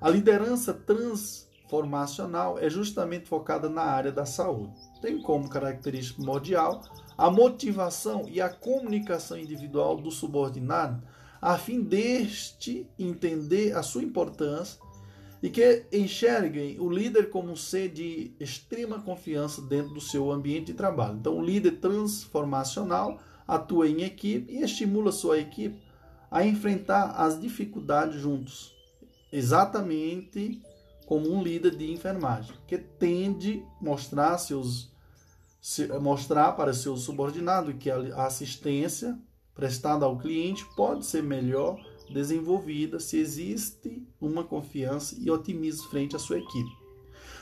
A: A liderança transformacional é justamente focada na área da saúde. Tem como característica primordial a motivação e a comunicação individual do subordinado, a fim deste entender a sua importância e que enxerguem o líder como um ser de extrema confiança dentro do seu ambiente de trabalho. Então, o líder transformacional atua em equipe e estimula sua equipe a enfrentar as dificuldades juntos, exatamente como um líder de enfermagem, que tende a mostrar, seus, mostrar para seus subordinados que a assistência prestada ao cliente pode ser melhor desenvolvida se existe uma confiança e otimismo frente à sua equipe.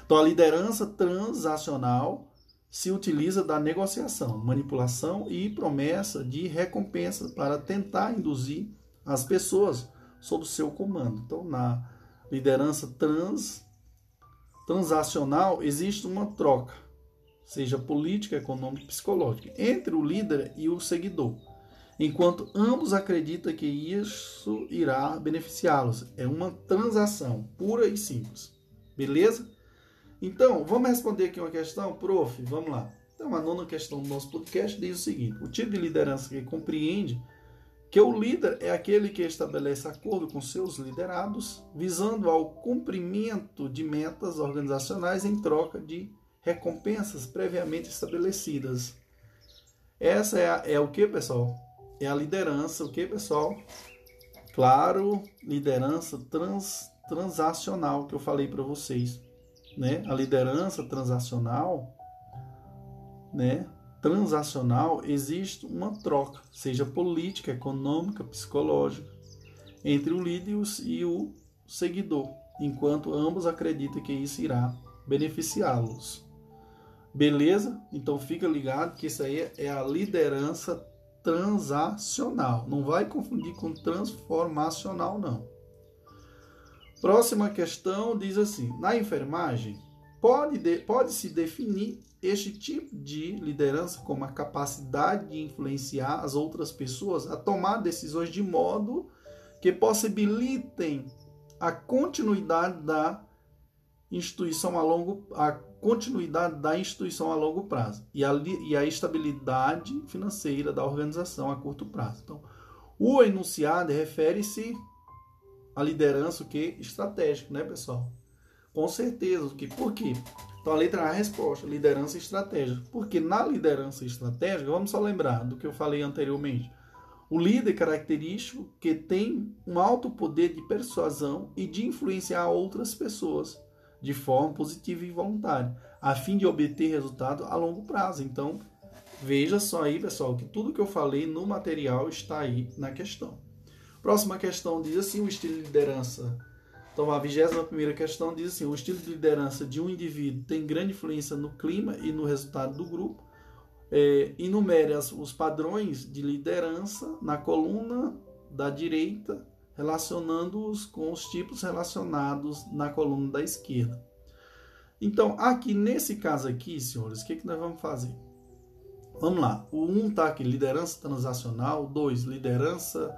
A: Então, a liderança transacional se utiliza da negociação, manipulação e promessa de recompensa para tentar induzir as pessoas sob seu comando. Então, na liderança trans, transacional, existe uma troca, seja política, econômica e psicológica, entre o líder e o seguidor, enquanto ambos acreditam que isso irá beneficiá-los. É uma transação pura e simples. Beleza? Então, vamos responder aqui uma questão, prof. Vamos lá. Então, a nona questão do nosso podcast diz o seguinte: o tipo de liderança que compreende que o líder é aquele que estabelece acordo com seus liderados, visando ao cumprimento de metas organizacionais em troca de recompensas previamente estabelecidas. Essa é, a, é o que, pessoal? É a liderança, o que, pessoal? Claro, liderança trans, transacional que eu falei para vocês né, a liderança transacional, né, transacional existe uma troca, seja política, econômica, psicológica, entre o líder e o seguidor, enquanto ambos acreditam que isso irá beneficiá-los. Beleza? Então fica ligado que isso aí é a liderança transacional. Não vai confundir com transformacional, não. Próxima questão diz assim: na enfermagem, pode, de, pode se definir este tipo de liderança como a capacidade de influenciar as outras pessoas a tomar decisões de modo que possibilitem a continuidade da instituição a longo a continuidade da instituição a longo prazo e a, e a estabilidade financeira da organização a curto prazo. Então, o enunciado refere-se à liderança que estratégica, né, pessoal? Com certeza, que por quê? Então a letra A é a resposta, liderança estratégica. Porque na liderança estratégica, vamos só lembrar do que eu falei anteriormente. O líder característico que tem um alto poder de persuasão e de influenciar outras pessoas de forma positiva e voluntária, a fim de obter resultado a longo prazo. Então, veja só aí, pessoal, que tudo que eu falei no material está aí na questão. Próxima questão diz assim: o estilo de liderança. Então, a 21 questão diz assim: o estilo de liderança de um indivíduo tem grande influência no clima e no resultado do grupo. É, enumere os padrões de liderança na coluna da direita relacionando-os com os tipos relacionados na coluna da esquerda. Então, aqui nesse caso aqui, senhores, o que, que nós vamos fazer? Vamos lá. O 1 um está aqui, liderança transacional. 2, liderança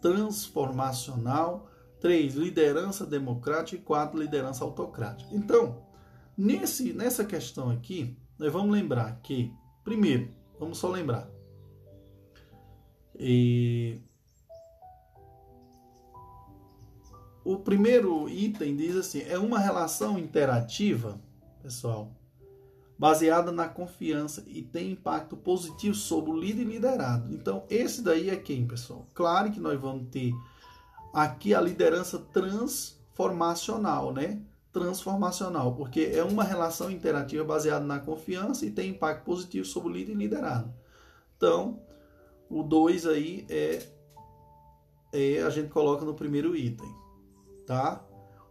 A: transformacional. 3, liderança democrática. E 4, liderança autocrática. Então, nesse, nessa questão aqui, nós vamos lembrar que, primeiro, vamos só lembrar. E o primeiro item diz assim: é uma relação interativa, pessoal, baseada na confiança e tem impacto positivo sobre o líder e liderado. Então, esse daí é quem, pessoal? Claro que nós vamos ter aqui a liderança transformacional, né? Transformacional, porque é uma relação interativa baseada na confiança e tem impacto positivo sobre o líder e liderado. Então, o 2 aí é, é a gente coloca no primeiro item tá?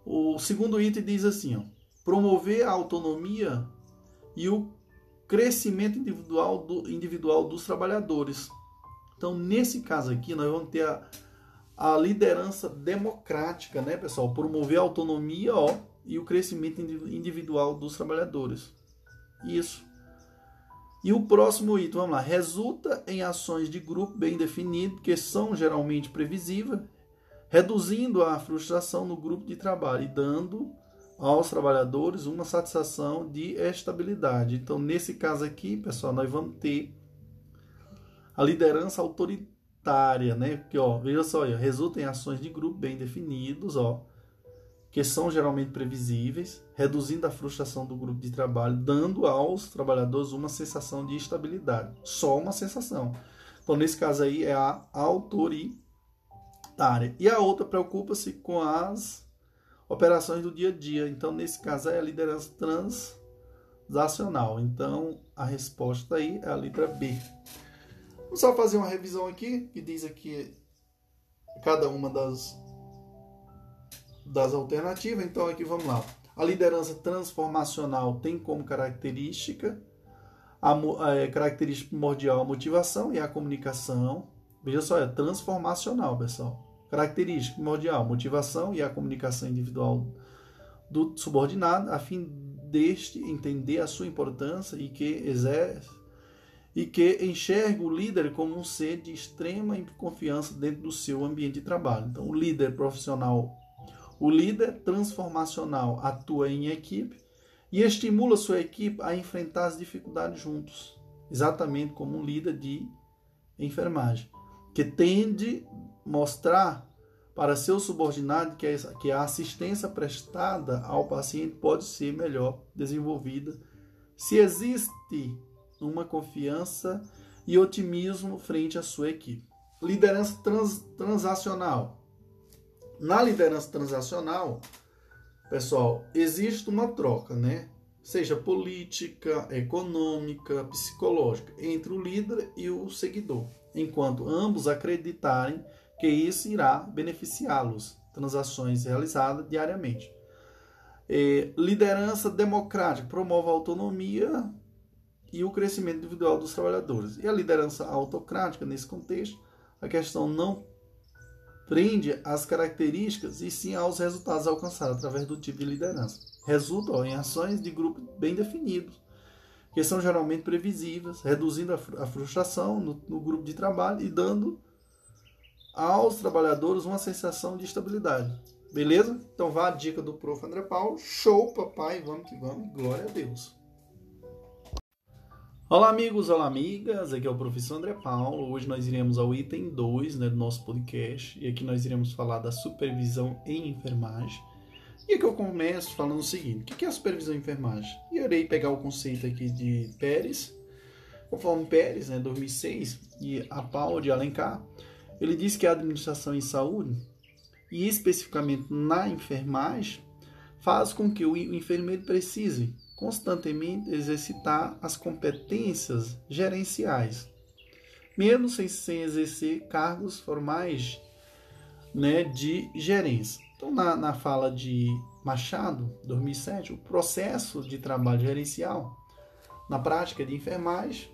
A: O segundo item diz assim, ó, promover a autonomia e o crescimento individual, do, individual dos trabalhadores. Então, nesse caso aqui, nós vamos ter a, a liderança democrática, né, pessoal? Promover a autonomia ó, e o crescimento individual dos trabalhadores. Isso. E o próximo item, vamos lá, resulta em ações de grupo bem definido, que são geralmente previsíveis, reduzindo a frustração no grupo de trabalho e dando aos trabalhadores uma satisfação de estabilidade. Então, nesse caso aqui, pessoal, nós vamos ter a liderança autoritária, né? Porque, ó, veja só, ó, resulta em ações de grupo bem definidos, ó, que são geralmente previsíveis, reduzindo a frustração do grupo de trabalho, dando aos trabalhadores uma sensação de estabilidade. Só uma sensação. Então, nesse caso aí, é a autoritária E a outra preocupa-se com as operações do dia a dia. Então, nesse caso, é a liderança transacional. Então, a resposta aí é a letra B. Vamos só fazer uma revisão aqui, que diz aqui cada uma das, das alternativas. Então, aqui vamos lá. A liderança transformacional tem como característica a, a é, característica primordial a motivação e a comunicação. Veja só, é transformacional, pessoal. Característica primordial: motivação e a comunicação individual do subordinado, a fim deste entender a sua importância e que exerce e que enxerga o líder como um ser de extrema confiança dentro do seu ambiente de trabalho. Então, o líder profissional, o líder transformacional atua em equipe e estimula sua equipe a enfrentar as dificuldades juntos, exatamente como um líder de enfermagem, que tende mostrar para seu subordinado que a assistência prestada ao paciente pode ser melhor desenvolvida se existe uma confiança e otimismo frente à sua equipe. Liderança trans, transacional. Na liderança transacional, pessoal, existe uma troca, né? Seja política, econômica, psicológica, entre o líder e o seguidor, enquanto ambos acreditarem que isso irá beneficiá-los. Transações realizadas diariamente. É, liderança democrática promove a autonomia e o crescimento individual dos trabalhadores. E a liderança autocrática, nesse contexto, a questão não prende às características e sim aos resultados alcançados através do tipo de liderança. Resulta ó, em ações de grupo bem definidos, que são geralmente previsíveis, reduzindo a frustração no, no grupo de trabalho e dando aos trabalhadores uma sensação de estabilidade. Beleza? Então vá a dica do prof. André Paulo. Show, papai. Vamos que vamos. Glória a Deus. Olá, amigos, olá, amigas. Aqui é o professor André Paulo. Hoje nós iremos ao item 2 né, do nosso podcast. E aqui nós iremos falar da supervisão em enfermagem. E aqui eu começo falando o seguinte: o que é a supervisão em enfermagem? E eu irei pegar o conceito aqui de Pérez, conforme Pérez, né, 2006, e a Paulo de Alencar. Ele diz que a administração em saúde, e especificamente na enfermagem, faz com que o enfermeiro precise constantemente exercitar as competências gerenciais, mesmo sem, sem exercer cargos formais né, de gerência. Então, na, na fala de Machado, 2007, o processo de trabalho gerencial na prática de enfermagem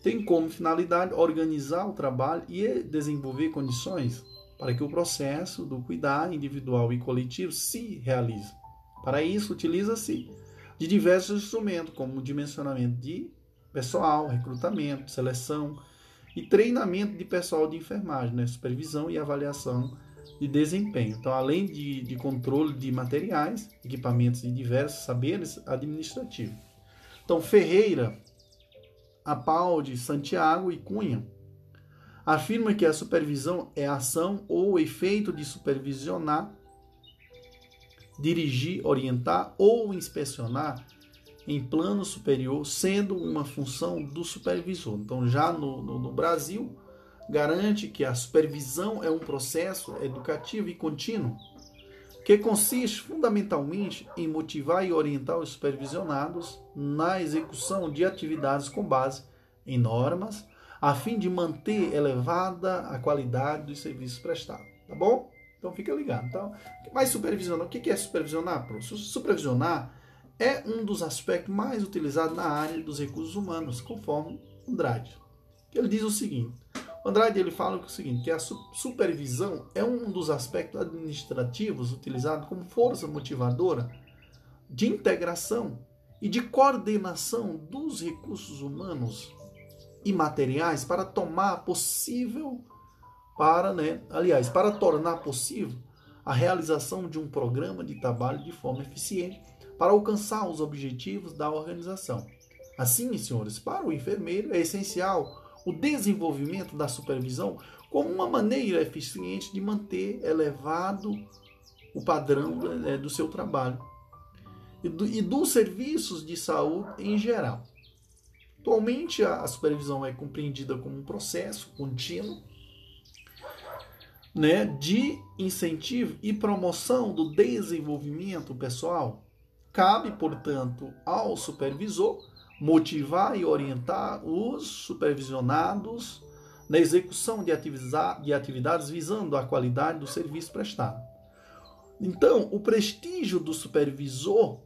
A: tem como finalidade organizar o trabalho e desenvolver condições para que o processo do cuidar individual e coletivo se realize. Para isso, utiliza-se de diversos instrumentos, como dimensionamento de pessoal, recrutamento, seleção e treinamento de pessoal de enfermagem, né? supervisão e avaliação de desempenho. Então, além de, de controle de materiais, equipamentos e diversos saberes administrativos. Então, Ferreira, Apaldi, Santiago e Cunha afirma que a supervisão é a ação ou efeito de supervisionar dirigir, orientar ou inspecionar em plano superior, sendo uma função do supervisor. Então, já no, no, no Brasil, garante que a supervisão é um processo educativo e contínuo que consiste fundamentalmente em motivar e orientar os supervisionados na execução de atividades com base em normas, a fim de manter elevada a qualidade dos serviços prestados. Tá bom? Então fica ligado. Então, mas supervisionar, o que é supervisionar? Supervisionar é um dos aspectos mais utilizados na área dos recursos humanos, conforme Andrade. Ele diz o seguinte: Andrade ele fala o seguinte, que a supervisão é um dos aspectos administrativos utilizados como força motivadora de integração e de coordenação dos recursos humanos e materiais para tomar possível para, né, aliás, para tornar possível a realização de um programa de trabalho de forma eficiente para alcançar os objetivos da organização. Assim, senhores, para o enfermeiro é essencial o desenvolvimento da supervisão como uma maneira eficiente de manter elevado o padrão né, do seu trabalho e, do, e dos serviços de saúde em geral. Atualmente, a supervisão é compreendida como um processo contínuo né, de incentivo e promoção do desenvolvimento pessoal. Cabe, portanto, ao supervisor motivar e orientar os supervisionados na execução de, de atividades visando a qualidade do serviço prestado. Então, o prestígio do supervisor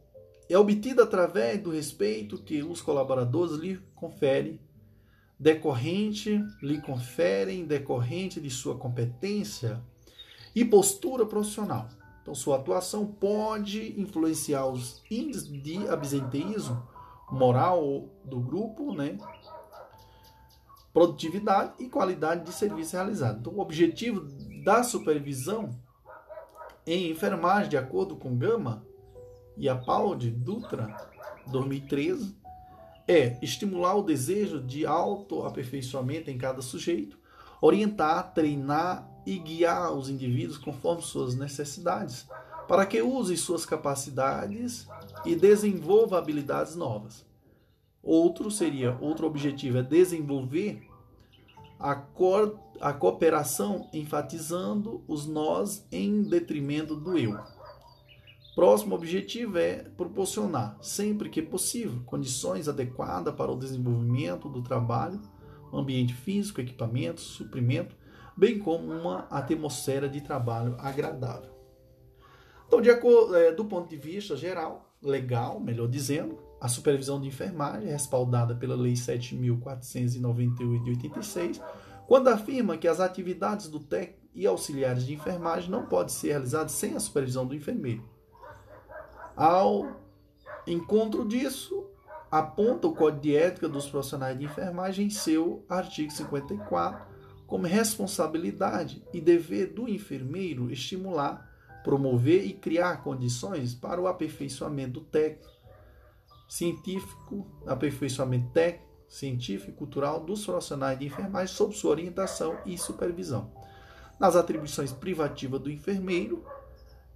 A: é obtido através do respeito que os colaboradores lhe conferem decorrente, lhe conferem decorrente de sua competência e postura profissional. Então, sua atuação pode influenciar os índices de absenteísmo moral do grupo, né? produtividade e qualidade de serviço realizado. Então, o objetivo da supervisão em enfermagem, de acordo com Gama e a Pauli Dutra, 2013, é estimular o desejo de autoaperfeiçoamento em cada sujeito, orientar, treinar e guiar os indivíduos conforme suas necessidades, para que use suas capacidades e desenvolva habilidades novas. Outro seria, outro objetivo é desenvolver a, co a cooperação enfatizando os nós em detrimento do eu. Próximo objetivo é proporcionar, sempre que possível, condições adequadas para o desenvolvimento do trabalho, ambiente físico, equipamentos, suprimento, bem como uma atmosfera de trabalho agradável. Então, de é, do ponto de vista geral, legal, melhor dizendo, a supervisão de enfermagem respaldada pela Lei 7.498 de 86, quando afirma que as atividades do técnico e auxiliares de enfermagem não pode ser realizado sem a supervisão do enfermeiro. Ao encontro disso, aponta o Código de Ética dos Profissionais de Enfermagem em seu artigo 54 como responsabilidade e dever do enfermeiro estimular, promover e criar condições para o aperfeiçoamento técnico, científico, aperfeiçoamento técnico, científico e cultural dos profissionais de enfermagem sob sua orientação e supervisão. Nas atribuições privativas do enfermeiro,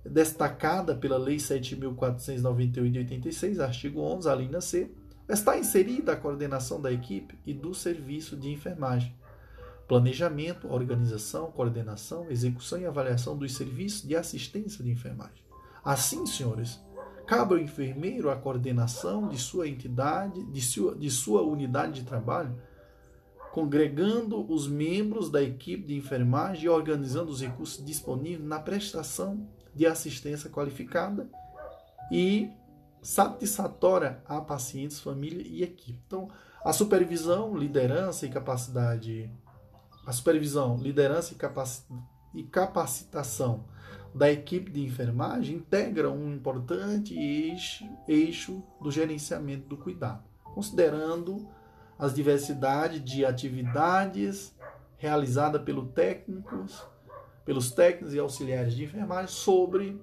A: destacada pela Lei 7.498 de 86, artigo 11, a linha C, está inserida a coordenação da equipe e do serviço de enfermagem, planejamento, organização, coordenação, execução e avaliação dos serviços de assistência de enfermagem. Assim, senhores, cabe ao enfermeiro a coordenação de sua entidade, de sua, de sua unidade de trabalho, congregando os membros da equipe de enfermagem e organizando os recursos disponíveis na prestação de assistência qualificada e satisfatória a pacientes, família e equipe. Então, a supervisão, liderança e capacidade, a supervisão, liderança e, capacitação da equipe de enfermagem integra um importante eixo, eixo do gerenciamento do cuidado, considerando as diversidades de atividades realizadas pelo técnicos, pelos técnicos e auxiliares de enfermagem sobre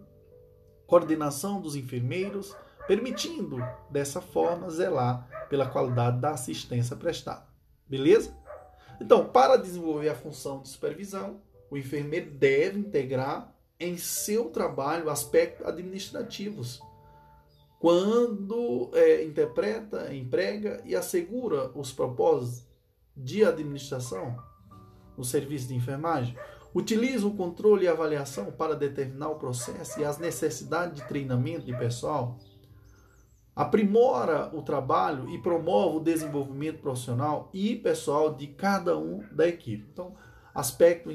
A: coordenação dos enfermeiros, permitindo dessa forma zelar pela qualidade da assistência prestada. Beleza? Então, para desenvolver a função de supervisão, o enfermeiro deve integrar em seu trabalho aspectos administrativos, quando é, interpreta, emprega e assegura os propósitos de administração no serviço de enfermagem, utiliza o controle e avaliação para determinar o processo e as necessidades de treinamento de pessoal, aprimora o trabalho e promove o desenvolvimento profissional e pessoal de cada um da equipe. Então, aspecto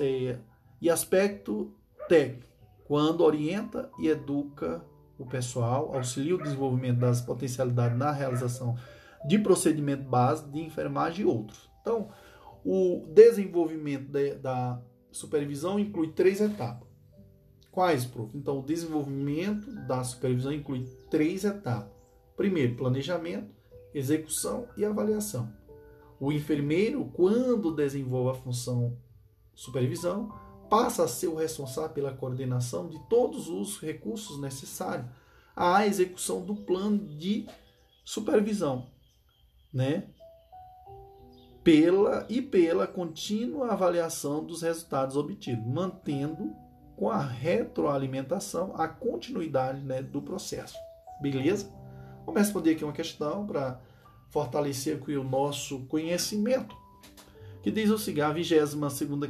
A: é, e aspecto técnico, quando orienta e educa o pessoal, auxilia o desenvolvimento das potencialidades na realização de procedimento base de enfermagem e outros. Então, o desenvolvimento de, da supervisão inclui três etapas. Quais, prof? Então, o desenvolvimento da supervisão inclui três etapas. Primeiro, planejamento, execução e avaliação. O enfermeiro, quando desenvolve a função supervisão, passa a ser o responsável pela coordenação de todos os recursos necessários à execução do plano de supervisão, né? Pela e pela contínua avaliação dos resultados obtidos, mantendo com a retroalimentação a continuidade né, do processo. Beleza? Vamos responder aqui uma questão para fortalecer o nosso conhecimento que diz o seguinte, a 22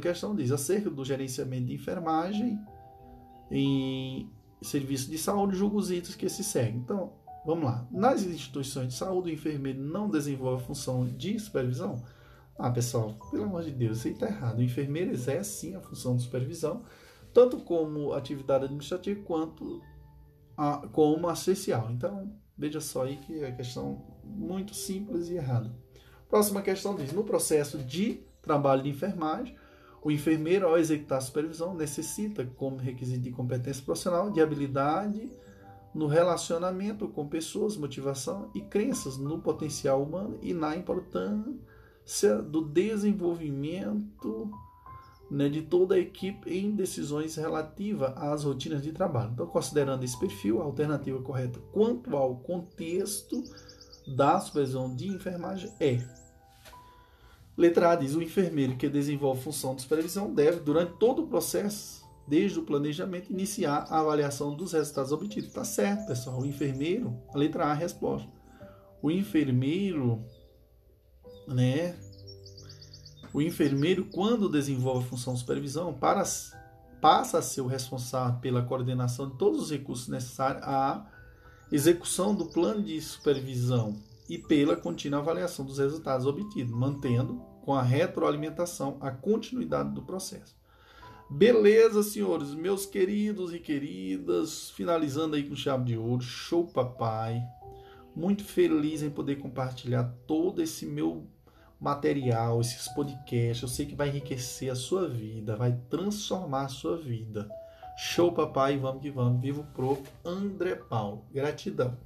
A: questão diz acerca do gerenciamento de enfermagem em serviço de saúde, julga os itens que se seguem. Então, vamos lá. Nas instituições de saúde, o enfermeiro não desenvolve a função de supervisão? Ah, pessoal, pelo amor de Deus, isso aí está errado. O enfermeiro exerce sim a função de supervisão, tanto como atividade administrativa quanto a, como assistencial. Então, veja só aí que é questão muito simples e errada. Próxima questão diz: no processo de trabalho de enfermagem, o enfermeiro, ao executar a supervisão, necessita, como requisito de competência profissional, de habilidade no relacionamento com pessoas, motivação e crenças no potencial humano e na importância do desenvolvimento né, de toda a equipe em decisões relativas às rotinas de trabalho. Então, considerando esse perfil, a alternativa correta quanto ao contexto da supervisão de enfermagem é Letra A diz: o enfermeiro que desenvolve função de supervisão deve, durante todo o processo, desde o planejamento, iniciar a avaliação dos resultados obtidos. Tá certo, pessoal. O enfermeiro, a letra A, a resposta. O enfermeiro, né? O enfermeiro, quando desenvolve a função de supervisão, para, passa a ser o responsável pela coordenação de todos os recursos necessários à execução do plano de supervisão e pela contínua avaliação dos resultados obtidos, mantendo com a retroalimentação a continuidade do processo. Beleza, senhores, meus queridos e queridas, finalizando aí com chave de ouro, show papai. Muito feliz em poder compartilhar todo esse meu material, esses podcasts, eu sei que vai enriquecer a sua vida, vai transformar a sua vida. Show, papai, vamos que vamos. Viva o Prof. André Paulo. Gratidão.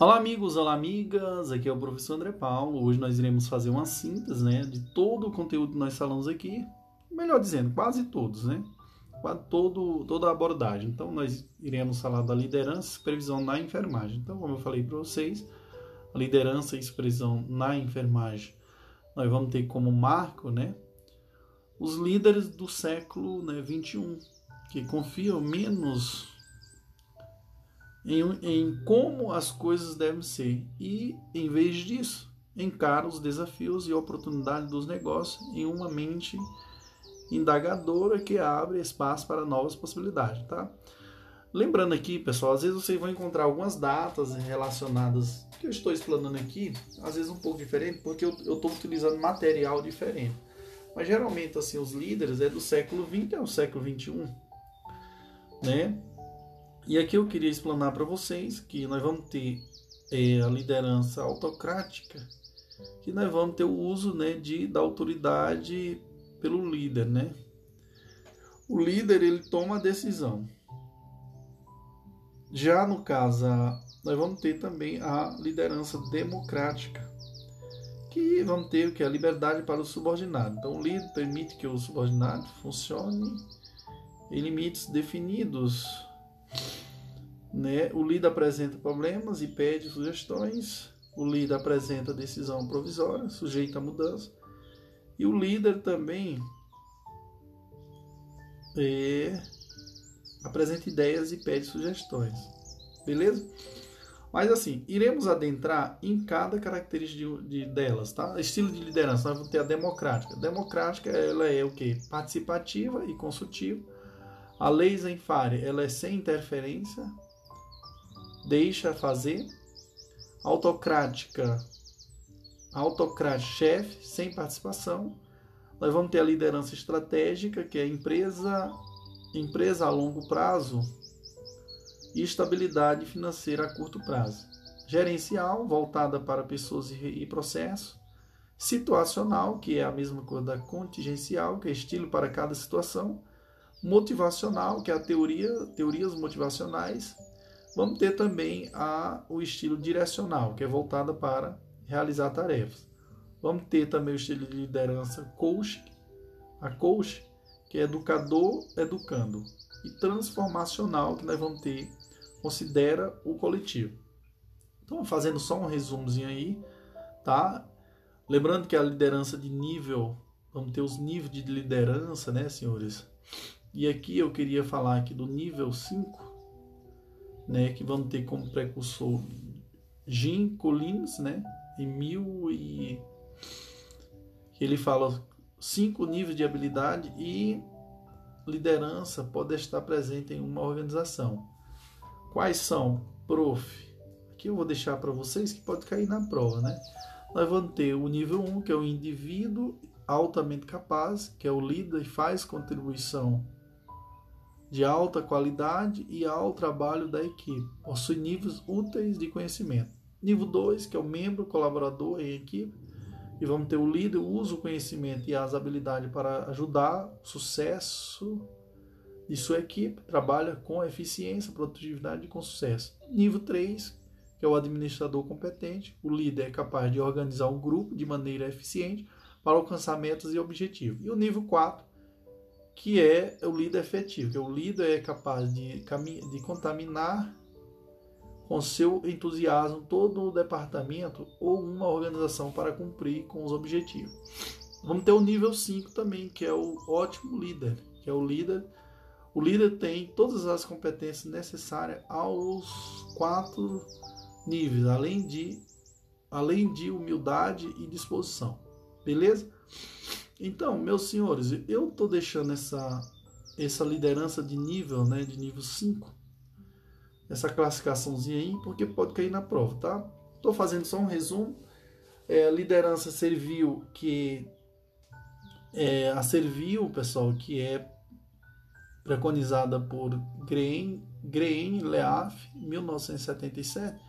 A: Olá, amigos, olá, amigas. Aqui é o professor André Paulo. Hoje nós iremos fazer uma síntese né, de todo o conteúdo que nós falamos aqui. Melhor dizendo, quase todos, né? Quase todo, toda a abordagem. Então, nós iremos falar da liderança e supervisão na enfermagem. Então, como eu falei para vocês, liderança e supervisão na enfermagem, nós vamos ter como marco, né? Os líderes do século né, 21, que confiam menos em, em como as coisas devem ser e, em vez disso, encaram os desafios e oportunidades dos negócios em uma mente indagadora que abre espaço para novas possibilidades, tá? Lembrando aqui, pessoal, às vezes vocês vão encontrar algumas datas relacionadas que eu estou explanando aqui, às vezes um pouco diferente, porque eu estou utilizando material diferente. Mas geralmente, assim, os líderes é do século XX ao século XXI né? E aqui eu queria explanar para vocês que nós vamos ter é, a liderança autocrática, que nós vamos ter o uso né, de, da autoridade pelo líder, né? O líder ele toma a decisão. Já no caso, nós vamos ter também a liderança democrática, que vamos ter que a liberdade para o subordinado. Então, o líder permite que o subordinado funcione em limites definidos. Né? O líder apresenta problemas e pede sugestões. O líder apresenta decisão provisória, sujeita a mudança. E o líder também é, apresenta ideias e pede sugestões. Beleza? Mas assim, iremos adentrar em cada característica de, de, delas, tá? Estilo de liderança, nós vamos ter a democrática. Democrática, ela é o que? Participativa e consultiva. A lei Zenfari, ela é sem interferência, deixa fazer. Autocrática, autocrática chefe, sem participação. Nós vamos ter a liderança estratégica, que é empresa, empresa a longo prazo e estabilidade financeira a curto prazo. Gerencial, voltada para pessoas e processos. Situacional, que é a mesma coisa da contingencial, que é estilo para cada situação motivacional, que é a teoria, teorias motivacionais. Vamos ter também a, o estilo direcional, que é voltada para realizar tarefas. Vamos ter também o estilo de liderança coach, a coach, que é educador educando. E transformacional, que nós vamos ter, considera o coletivo. Então, fazendo só um resumozinho aí, tá? Lembrando que a liderança de nível, vamos ter os níveis de liderança, né, senhores? E aqui eu queria falar aqui do nível 5, né, que vamos ter como precursor Jim Collins, né, em mil e ele fala cinco níveis de habilidade e liderança pode estar presente em uma organização. Quais são, prof? Aqui eu vou deixar para vocês que pode cair na prova, né? Nós vamos ter o nível 1, um, que é o indivíduo altamente capaz, que é o líder e faz contribuição de alta qualidade e ao trabalho da equipe. Possui níveis úteis de conhecimento. Nível 2, que é o membro colaborador em equipe. E vamos ter o líder, usa o conhecimento e as habilidades para ajudar o sucesso de sua equipe, trabalha com eficiência, produtividade e com sucesso. Nível 3, que é o administrador competente, o líder é capaz de organizar um grupo de maneira eficiente para alcançar metas e objetivos. E o nível 4, que é o líder efetivo, que o líder é capaz de, de contaminar com seu entusiasmo todo o departamento ou uma organização para cumprir com os objetivos. Vamos ter o nível 5 também, que é o ótimo líder, que é o líder. O líder tem todas as competências necessárias aos quatro níveis, além de além de humildade e disposição. Beleza? Então, meus senhores, eu estou deixando essa, essa liderança de nível, né, de nível 5, essa classificaçãozinha aí, porque pode cair na prova, tá? Estou fazendo só um resumo. É, liderança servil, que é a servil, pessoal, que é preconizada por Green, Green Leaf, 1977,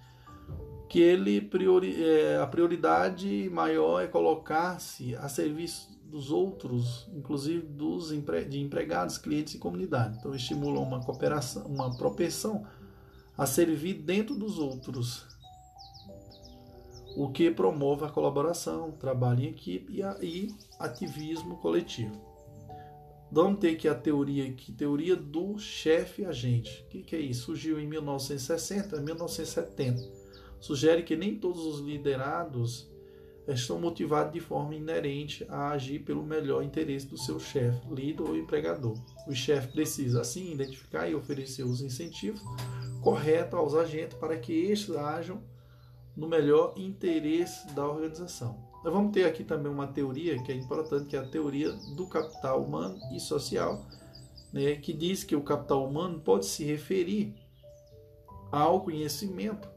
A: que ele priori, é, a prioridade maior é colocar-se a serviço dos outros, inclusive dos empre, de empregados, clientes e comunidade. Então estimula uma cooperação, uma propensão a servir dentro dos outros, o que promove a colaboração, trabalho em equipe e, a, e ativismo coletivo. Vamos ter aqui a teoria aqui, teoria do chefe agente. O que, que é isso? Surgiu em 1960, 1970 sugere que nem todos os liderados estão motivados de forma inerente a agir pelo melhor interesse do seu chefe, líder ou empregador. O chefe precisa, assim, identificar e oferecer os incentivos corretos aos agentes para que estes ajam no melhor interesse da organização. Nós vamos ter aqui também uma teoria que é importante, que é a teoria do capital humano e social, né, que diz que o capital humano pode se referir ao conhecimento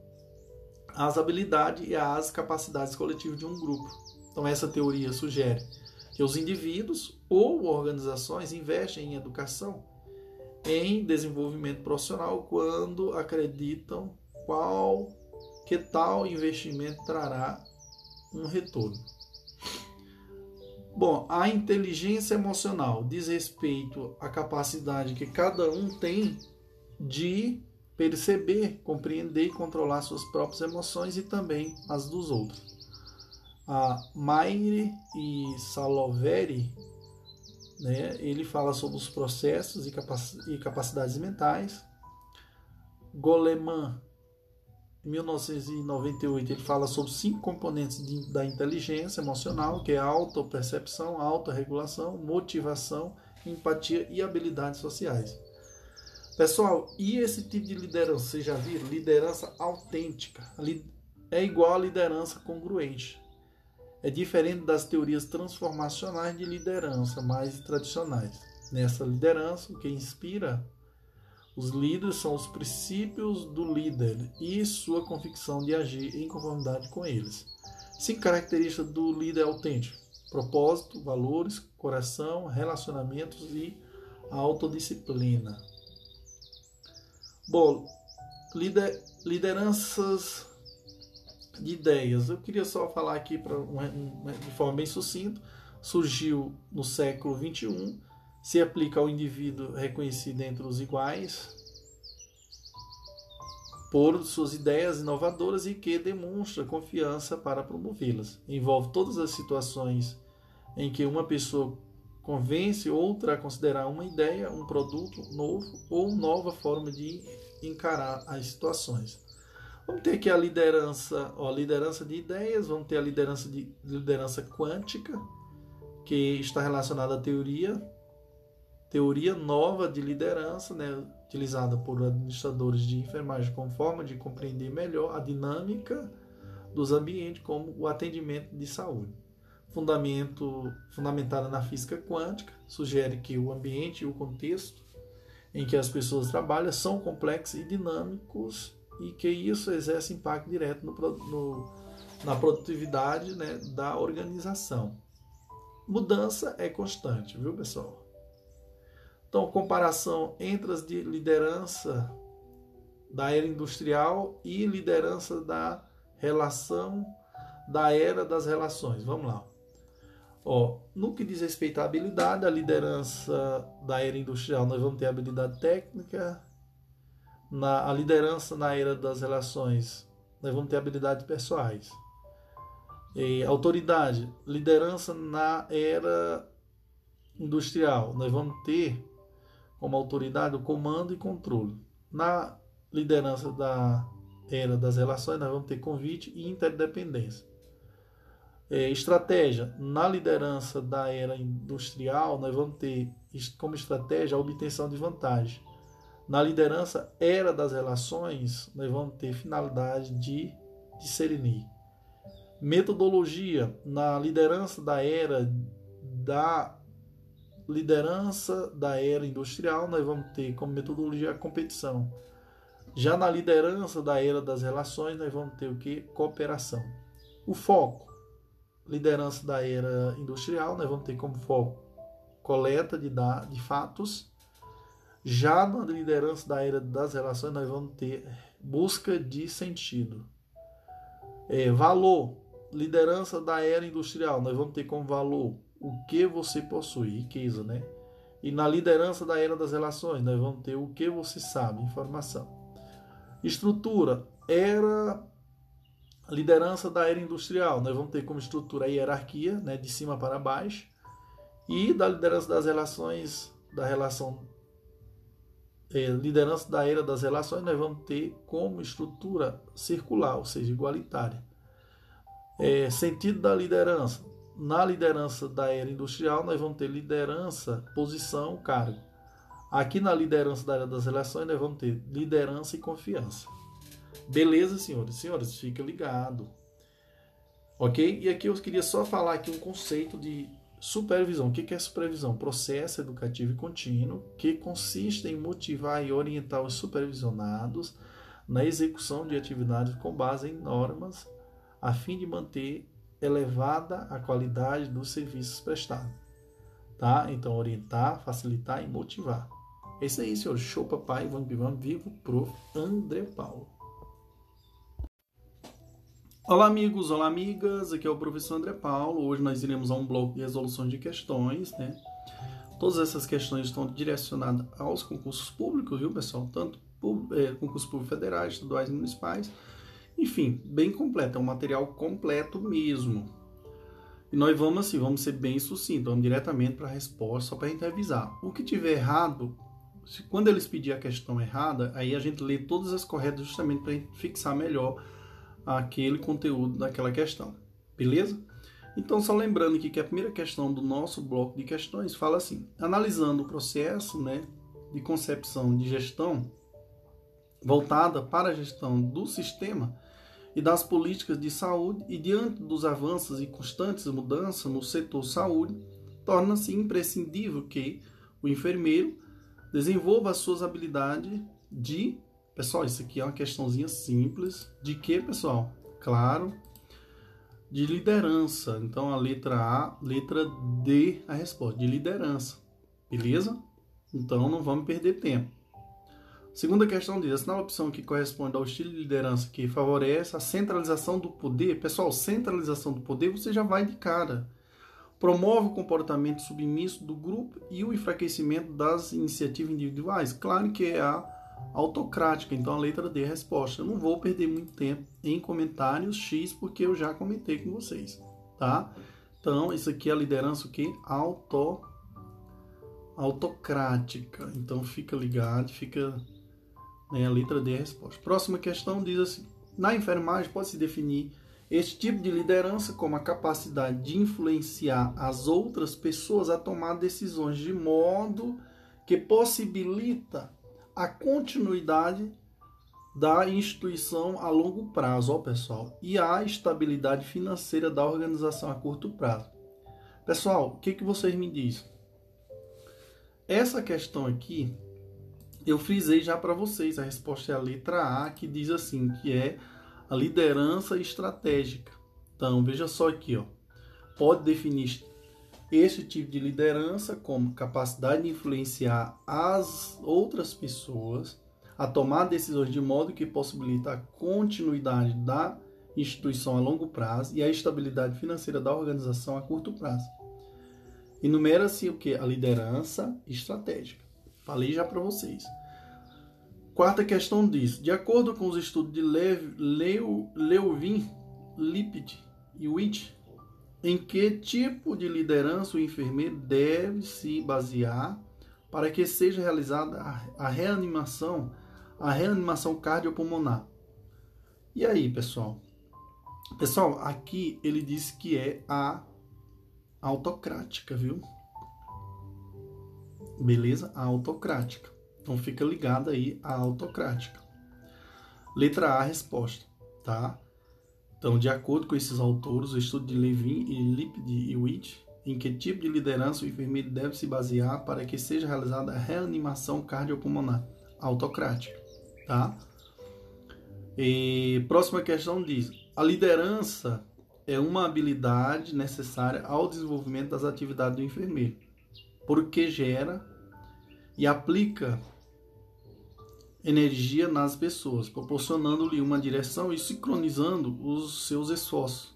A: as habilidades e as capacidades coletivas de um grupo. Então, essa teoria sugere que os indivíduos ou organizações investem em educação, em desenvolvimento profissional, quando acreditam qual que tal investimento trará um retorno. Bom, a inteligência emocional diz respeito à capacidade que cada um tem de perceber, compreender e controlar suas próprias emoções e também as dos outros. A Maire e Saloveri, né, ele fala sobre os processos e, capac capacidades mentais. Goleman, em 1998, ele fala sobre cinco componentes de, da inteligência emocional, que é autopercepção, autorregulação, motivação, empatia e habilidades sociais. Pessoal, e esse tipo de liderança, vocês já viram? Liderança autêntica. É igual a liderança congruente. É diferente das teorias transformacionais de liderança mais tradicionais. Nessa liderança, o que inspira os líderes são os princípios do líder e sua convicção de agir em conformidade com eles. Cinco características do líder autêntico: propósito, valores, coração, relacionamentos e autodisciplina. Bom, lider, lideranças de ideias. Eu queria só falar aqui pra, de forma bem sucinta. Surgiu no século XXI, se aplica ao indivíduo reconhecido entre os iguais por suas ideias inovadoras e que demonstra confiança para promovê-las. Envolve todas as situações em que uma pessoa convence outra a considerar uma ideia, um produto novo ou nova forma de encarar as situações. Vamos ter aqui a liderança, ó, liderança de ideias, vamos ter a liderança de liderança quântica, que está relacionada à teoria, teoria nova de liderança, né, utilizada por administradores de enfermagem como forma de compreender melhor a dinâmica dos ambientes, como o atendimento de saúde fundamento fundamentada na física quântica, sugere que o ambiente e o contexto em que as pessoas trabalham são complexos e dinâmicos e que isso exerce impacto direto no, no, na produtividade né, da organização. Mudança é constante, viu, pessoal? Então, comparação entre as de liderança da era industrial e liderança da relação da era das relações. Vamos lá. Ó, no que diz respeito à habilidade, a liderança da era industrial, nós vamos ter habilidade técnica. Na, a liderança na era das relações, nós vamos ter habilidades pessoais. E, autoridade, liderança na era industrial, nós vamos ter como autoridade o comando e controle. Na liderança da era das relações, nós vamos ter convite e interdependência. É, estratégia. Na liderança da era industrial, nós vamos ter como estratégia a obtenção de vantagem. Na liderança era das relações, nós vamos ter finalidade de discernir. Metodologia. Na liderança da era da liderança da era industrial, nós vamos ter como metodologia a competição. Já na liderança da era das relações, nós vamos ter o que? Cooperação. O foco liderança da era industrial, nós vamos ter como foco coleta de, de fatos. Já na liderança da era das relações, nós vamos ter busca de sentido. É, valor, liderança da era industrial, nós vamos ter como valor o que você possui, riqueza, né? E na liderança da era das relações, nós vamos ter o que você sabe, informação. Estrutura, era liderança da era industrial, nós vamos ter como estrutura a hierarquia, né, de cima para baixo, e da liderança das relações, da relação é, liderança da era das relações, nós vamos ter como estrutura circular, ou seja, igualitária. É, sentido da liderança. Na liderança da era industrial, nós vamos ter liderança, posição, cargo. Aqui na liderança da era das relações, nós vamos ter liderança e confiança. Beleza, senhores? Senhores, fica ligado. Ok? E aqui eu queria só falar aqui um conceito de Supervisão. O que é supervisão? Processo educativo e contínuo que consiste em motivar e orientar os supervisionados na execução de atividades com base em normas, a fim de manter elevada a qualidade dos serviços prestados. Tá? Então, orientar, facilitar e motivar. É isso aí, senhor. Show, papai. Vamos que vamos. Vivo, prof. André Paulo. Olá, amigos, olá, amigas. Aqui é o professor André Paulo. Hoje nós iremos a um bloco de resolução de questões, né? Todas essas questões estão direcionadas aos concursos públicos, viu, pessoal? Tanto é, concursos públicos federais, estaduais e municipais. Enfim, bem completo, é um material completo mesmo. E nós vamos assim, vamos ser bem sucintos, vamos diretamente para a resposta, só para a gente revisar. O que tiver errado, se, quando eles pedirem a questão errada, aí a gente lê todas as corretas justamente para fixar melhor aquele conteúdo daquela questão. Beleza? Então, só lembrando aqui que a primeira questão do nosso bloco de questões fala assim: analisando o processo né, de concepção de gestão voltada para a gestão do sistema e das políticas de saúde, e diante dos avanços e constantes mudanças no setor saúde, torna-se imprescindível que o enfermeiro desenvolva as suas habilidades de Pessoal, isso aqui é uma questãozinha simples. De que, pessoal? Claro, de liderança. Então, a letra A, letra D, a resposta, de liderança. Beleza? Então, não vamos perder tempo. Segunda questão diz, na opção que corresponde ao estilo de liderança que favorece a centralização do poder. Pessoal, centralização do poder você já vai de cara. Promove o comportamento submisso do grupo e o enfraquecimento das iniciativas individuais. Claro que é a autocrática. Então a letra D é a resposta. Eu não vou perder muito tempo em comentários X porque eu já comentei com vocês, tá? Então isso aqui é a liderança o que? Auto autocrática. Então fica ligado, fica né, a letra D é a resposta. Próxima questão diz assim: na enfermagem pode se definir este tipo de liderança como a capacidade de influenciar as outras pessoas a tomar decisões de modo que possibilita a continuidade da instituição a longo prazo, ó pessoal, e a estabilidade financeira da organização a curto prazo. Pessoal, o que, que vocês me dizem? Essa questão aqui, eu frisei já para vocês, a resposta é a letra A, que diz assim, que é a liderança estratégica. Então, veja só aqui, ó. Pode definir esse tipo de liderança, como capacidade de influenciar as outras pessoas a tomar decisões de modo que possibilita a continuidade da instituição a longo prazo e a estabilidade financeira da organização a curto prazo. Enumera-se o que? A liderança estratégica. Falei já para vocês. Quarta questão diz: de acordo com os estudos de Lev, Leu, Leuvin, Lipid e Witt, em que tipo de liderança o enfermeiro deve se basear para que seja realizada a reanimação, a reanimação cardiopulmonar. E aí, pessoal? Pessoal, aqui ele diz que é a autocrática, viu? Beleza? A autocrática. Então fica ligado aí a autocrática. Letra A, resposta, tá? Então, de acordo com esses autores, o estudo de Levin e Lipid e Witt, em que tipo de liderança o enfermeiro deve se basear para que seja realizada a reanimação cardiopulmonar autocrática, tá? E próxima questão diz: a liderança é uma habilidade necessária ao desenvolvimento das atividades do enfermeiro, porque gera e aplica energia nas pessoas, proporcionando-lhe uma direção e sincronizando os seus esforços.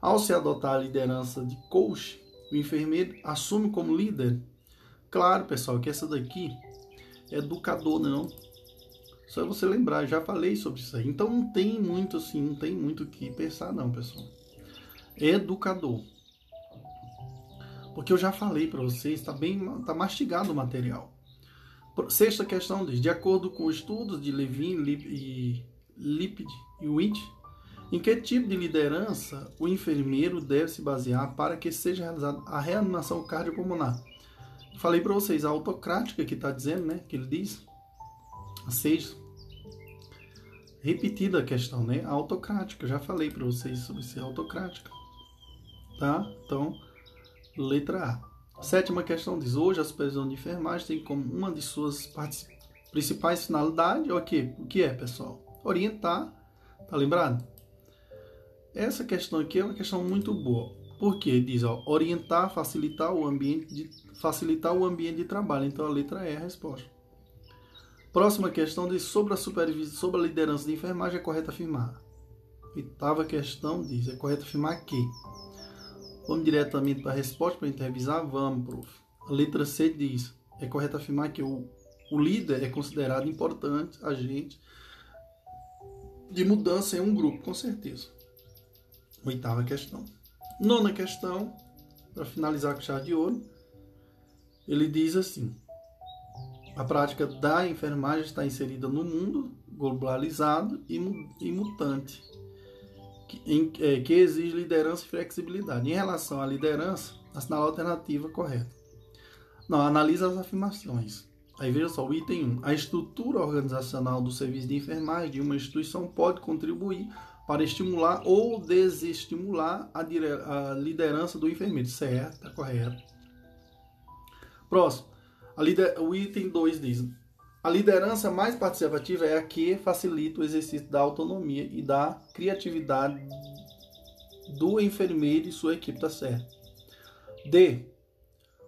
A: Ao se adotar a liderança de coach, o enfermeiro assume como líder. Claro, pessoal, que essa daqui é educador, não. Só você lembrar, já falei sobre isso aí. Então não tem muito assim, não tem muito o que pensar não, pessoal. Educador. Porque eu já falei para vocês, está bem, tá mastigado o material. Sexta questão diz: de acordo com estudos de Levin Lip, e Lipid e Witt, em que tipo de liderança o enfermeiro deve se basear para que seja realizada a reanimação cardiopulmonar? Falei para vocês a autocrática que está dizendo, né? Que ele diz. A seis. Repetida a questão, né? A autocrática. Já falei para vocês sobre ser autocrática. Tá? Então, letra A. Sétima questão diz: hoje a supervisão de enfermagem tem como uma de suas principais finalidades o que? O que é, pessoal? Orientar. Tá lembrado? Essa questão aqui é uma questão muito boa. Porque diz, ó, orientar, facilitar o ambiente de facilitar o ambiente de trabalho. Então a letra E é a resposta. Próxima questão diz sobre a supervisão, sobre a liderança de enfermagem é correto afirmar. Oitava questão diz, é correto afirmar que. Vamos diretamente para a resposta para a gente revisar? Vamos, prof. A letra C diz, é correto afirmar que o, o líder é considerado importante agente de mudança em um grupo, com certeza. Oitava questão. Nona questão, para finalizar com chave de ouro, ele diz assim: a prática da enfermagem está inserida no mundo globalizado e, e mutante, em, é, que, exige liderança e flexibilidade. Em relação à liderança, assinala a alternativa correta. Não, analisa as afirmações. Aí veja só, o item 1. A estrutura organizacional do serviço de enfermagem de uma instituição pode contribuir para estimular ou desestimular a, a liderança do enfermeiro. Certo, está correto. Próximo. Lider, o item 2 diz: a liderança mais participativa é a que facilita o exercício da autonomia e da criatividade do enfermeiro e sua equipe. Está certo. D.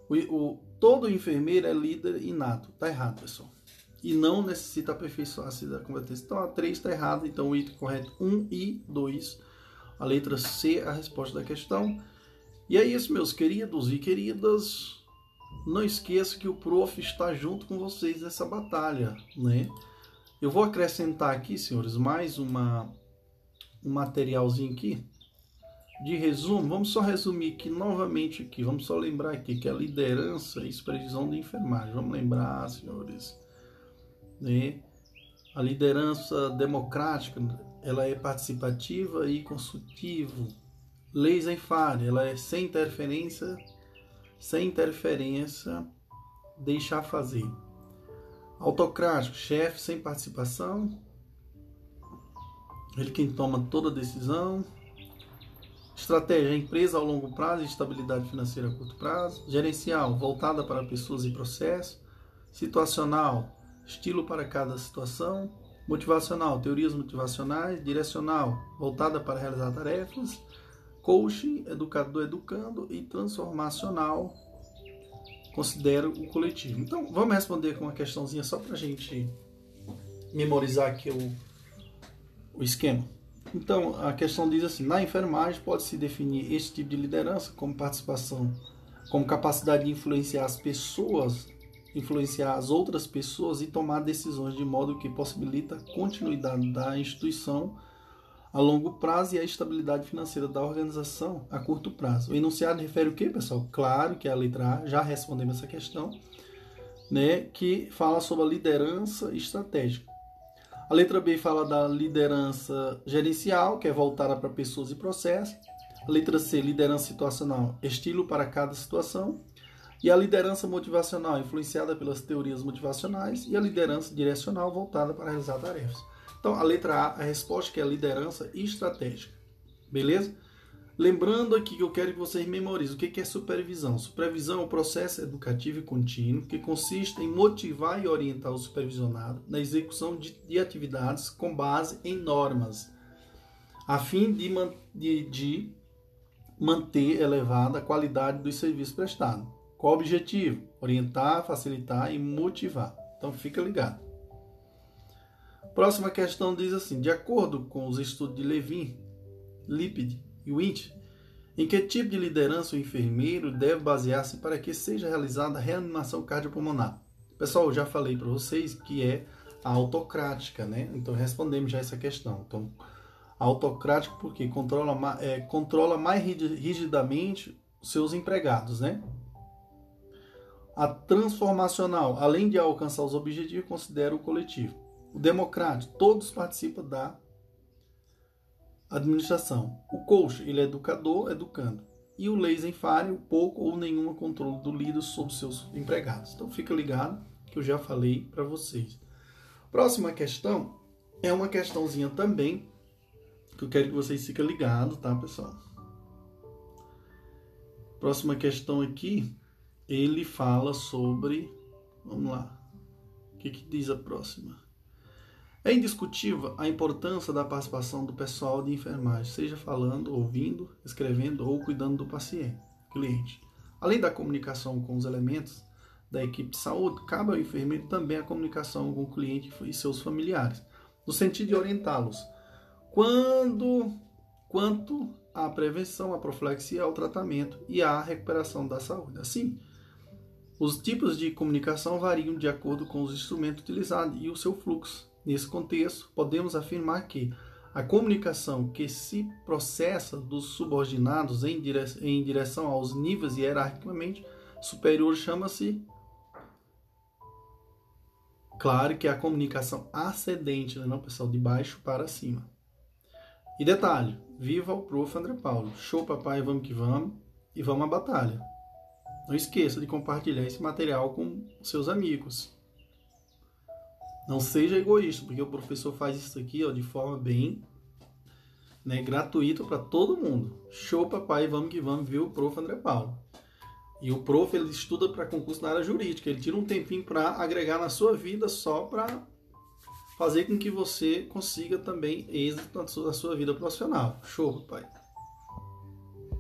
A: O, o, todo enfermeiro é líder inato. Está errado, pessoal e não necessita aperfeiçoar-se da competência. Então a 3 está errada, então o item correto 1 e 2. A letra C é a resposta da questão. E é isso, meus queridos e queridas. Não esqueça que o prof está junto com vocês nessa batalha, né? Eu vou acrescentar aqui, senhores, mais uma um materialzinho aqui de resumo. Vamos só resumir aqui novamente aqui. Vamos só lembrar aqui que a liderança e supervisão de enfermagem. Vamos lembrar, senhores né? A liderança democrática, ela é participativa e consultiva. Leis em fare, ela é sem interferência, sem interferência, deixar fazer. Autocrático, chefe sem participação, ele quem toma toda a decisão. Estratégia, empresa ao longo prazo e estabilidade financeira a curto prazo. Gerencial, voltada para pessoas e processos. Situacional, estilo para cada situação, motivacional, teorias motivacionais, direcional, voltada para realizar tarefas, coaching, educador educando e transformacional, considero o coletivo. Então, vamos responder com uma questãozinha só para a gente memorizar aqui o, o esquema. Então, a questão diz assim: na enfermagem pode-se definir este tipo de liderança como participação, como capacidade de influenciar as pessoas influenciar as outras pessoas e tomar decisões de modo que possibilita a continuidade da instituição a longo prazo e a estabilidade financeira da organização a curto prazo. O enunciado refere o que, pessoal? Claro que é a letra A, já respondemos essa questão, né, que fala sobre a liderança estratégica. A letra B fala da liderança gerencial, que é voltada para pessoas e processos. A letra C, liderança situacional, estilo para cada situação. E a liderança motivacional, influenciada pelas teorias motivacionais, e a liderança direcional, voltada para realizar tarefas. Então, a letra A, a resposta que é liderança estratégica. Beleza? Lembrando aqui que eu quero que vocês memorizem o que é supervisão. Supervisão é um processo educativo e contínuo que consiste em motivar e orientar o supervisionado na execução de, de atividades com base em normas, a fim de, de, de manter elevada a qualidade dos serviços prestados. Qual o objetivo? Orientar, facilitar e motivar. Então fica ligado. Próxima questão diz assim: de acordo com os estudos de Levin, Lipid e Winch, em que tipo de liderança o enfermeiro deve basear-se para que seja realizada a reanimação cardiopulmonar? Pessoal, eu já falei para vocês que é a autocrática, né? Então respondemos já essa questão. Então, autocrático porque controla, é, controla mais rigidamente seus empregados, né? A transformacional, além de alcançar os objetivos, considera o coletivo. O democrático, todos participam da administração. O coach, ele é educador, educando. E o laser fare, pouco ou nenhum controle do líder sobre seus empregados. Então fica ligado que eu já falei para vocês. Próxima questão é uma questãozinha também que eu quero que vocês fiquem ligados, tá, pessoal? Próxima questão aqui, ele fala sobre. Vamos lá. O que, que diz a próxima? É indiscutível a importância da participação do pessoal de enfermagem, seja falando, ouvindo, escrevendo ou cuidando do paciente, cliente. Além da comunicação com os elementos da equipe de saúde, cabe ao enfermeiro também a comunicação com o cliente e seus familiares, no sentido de orientá-los quando quanto à prevenção, à profilaxia, ao tratamento e à recuperação da saúde. Assim, os tipos de comunicação variam de acordo com os instrumentos utilizados e o seu fluxo. Nesse contexto, podemos afirmar que a comunicação que se processa dos subordinados em direção, em direção aos níveis hierarquicamente superiores chama-se Claro que é a comunicação ascendente, né, não pessoal, de baixo para cima. E detalhe, viva o Prof. André Paulo. Show papai, vamos que vamos e vamos à batalha. Não esqueça de compartilhar esse material com seus amigos. Não seja egoísta, porque o professor faz isso aqui ó, de forma bem né, gratuita para todo mundo. Show papai, vamos que vamos, viu o Prof. André Paulo. E o prof ele estuda para concurso na área jurídica, ele tira um tempinho para agregar na sua vida só para fazer com que você consiga também êxito na sua vida profissional. Show, pai.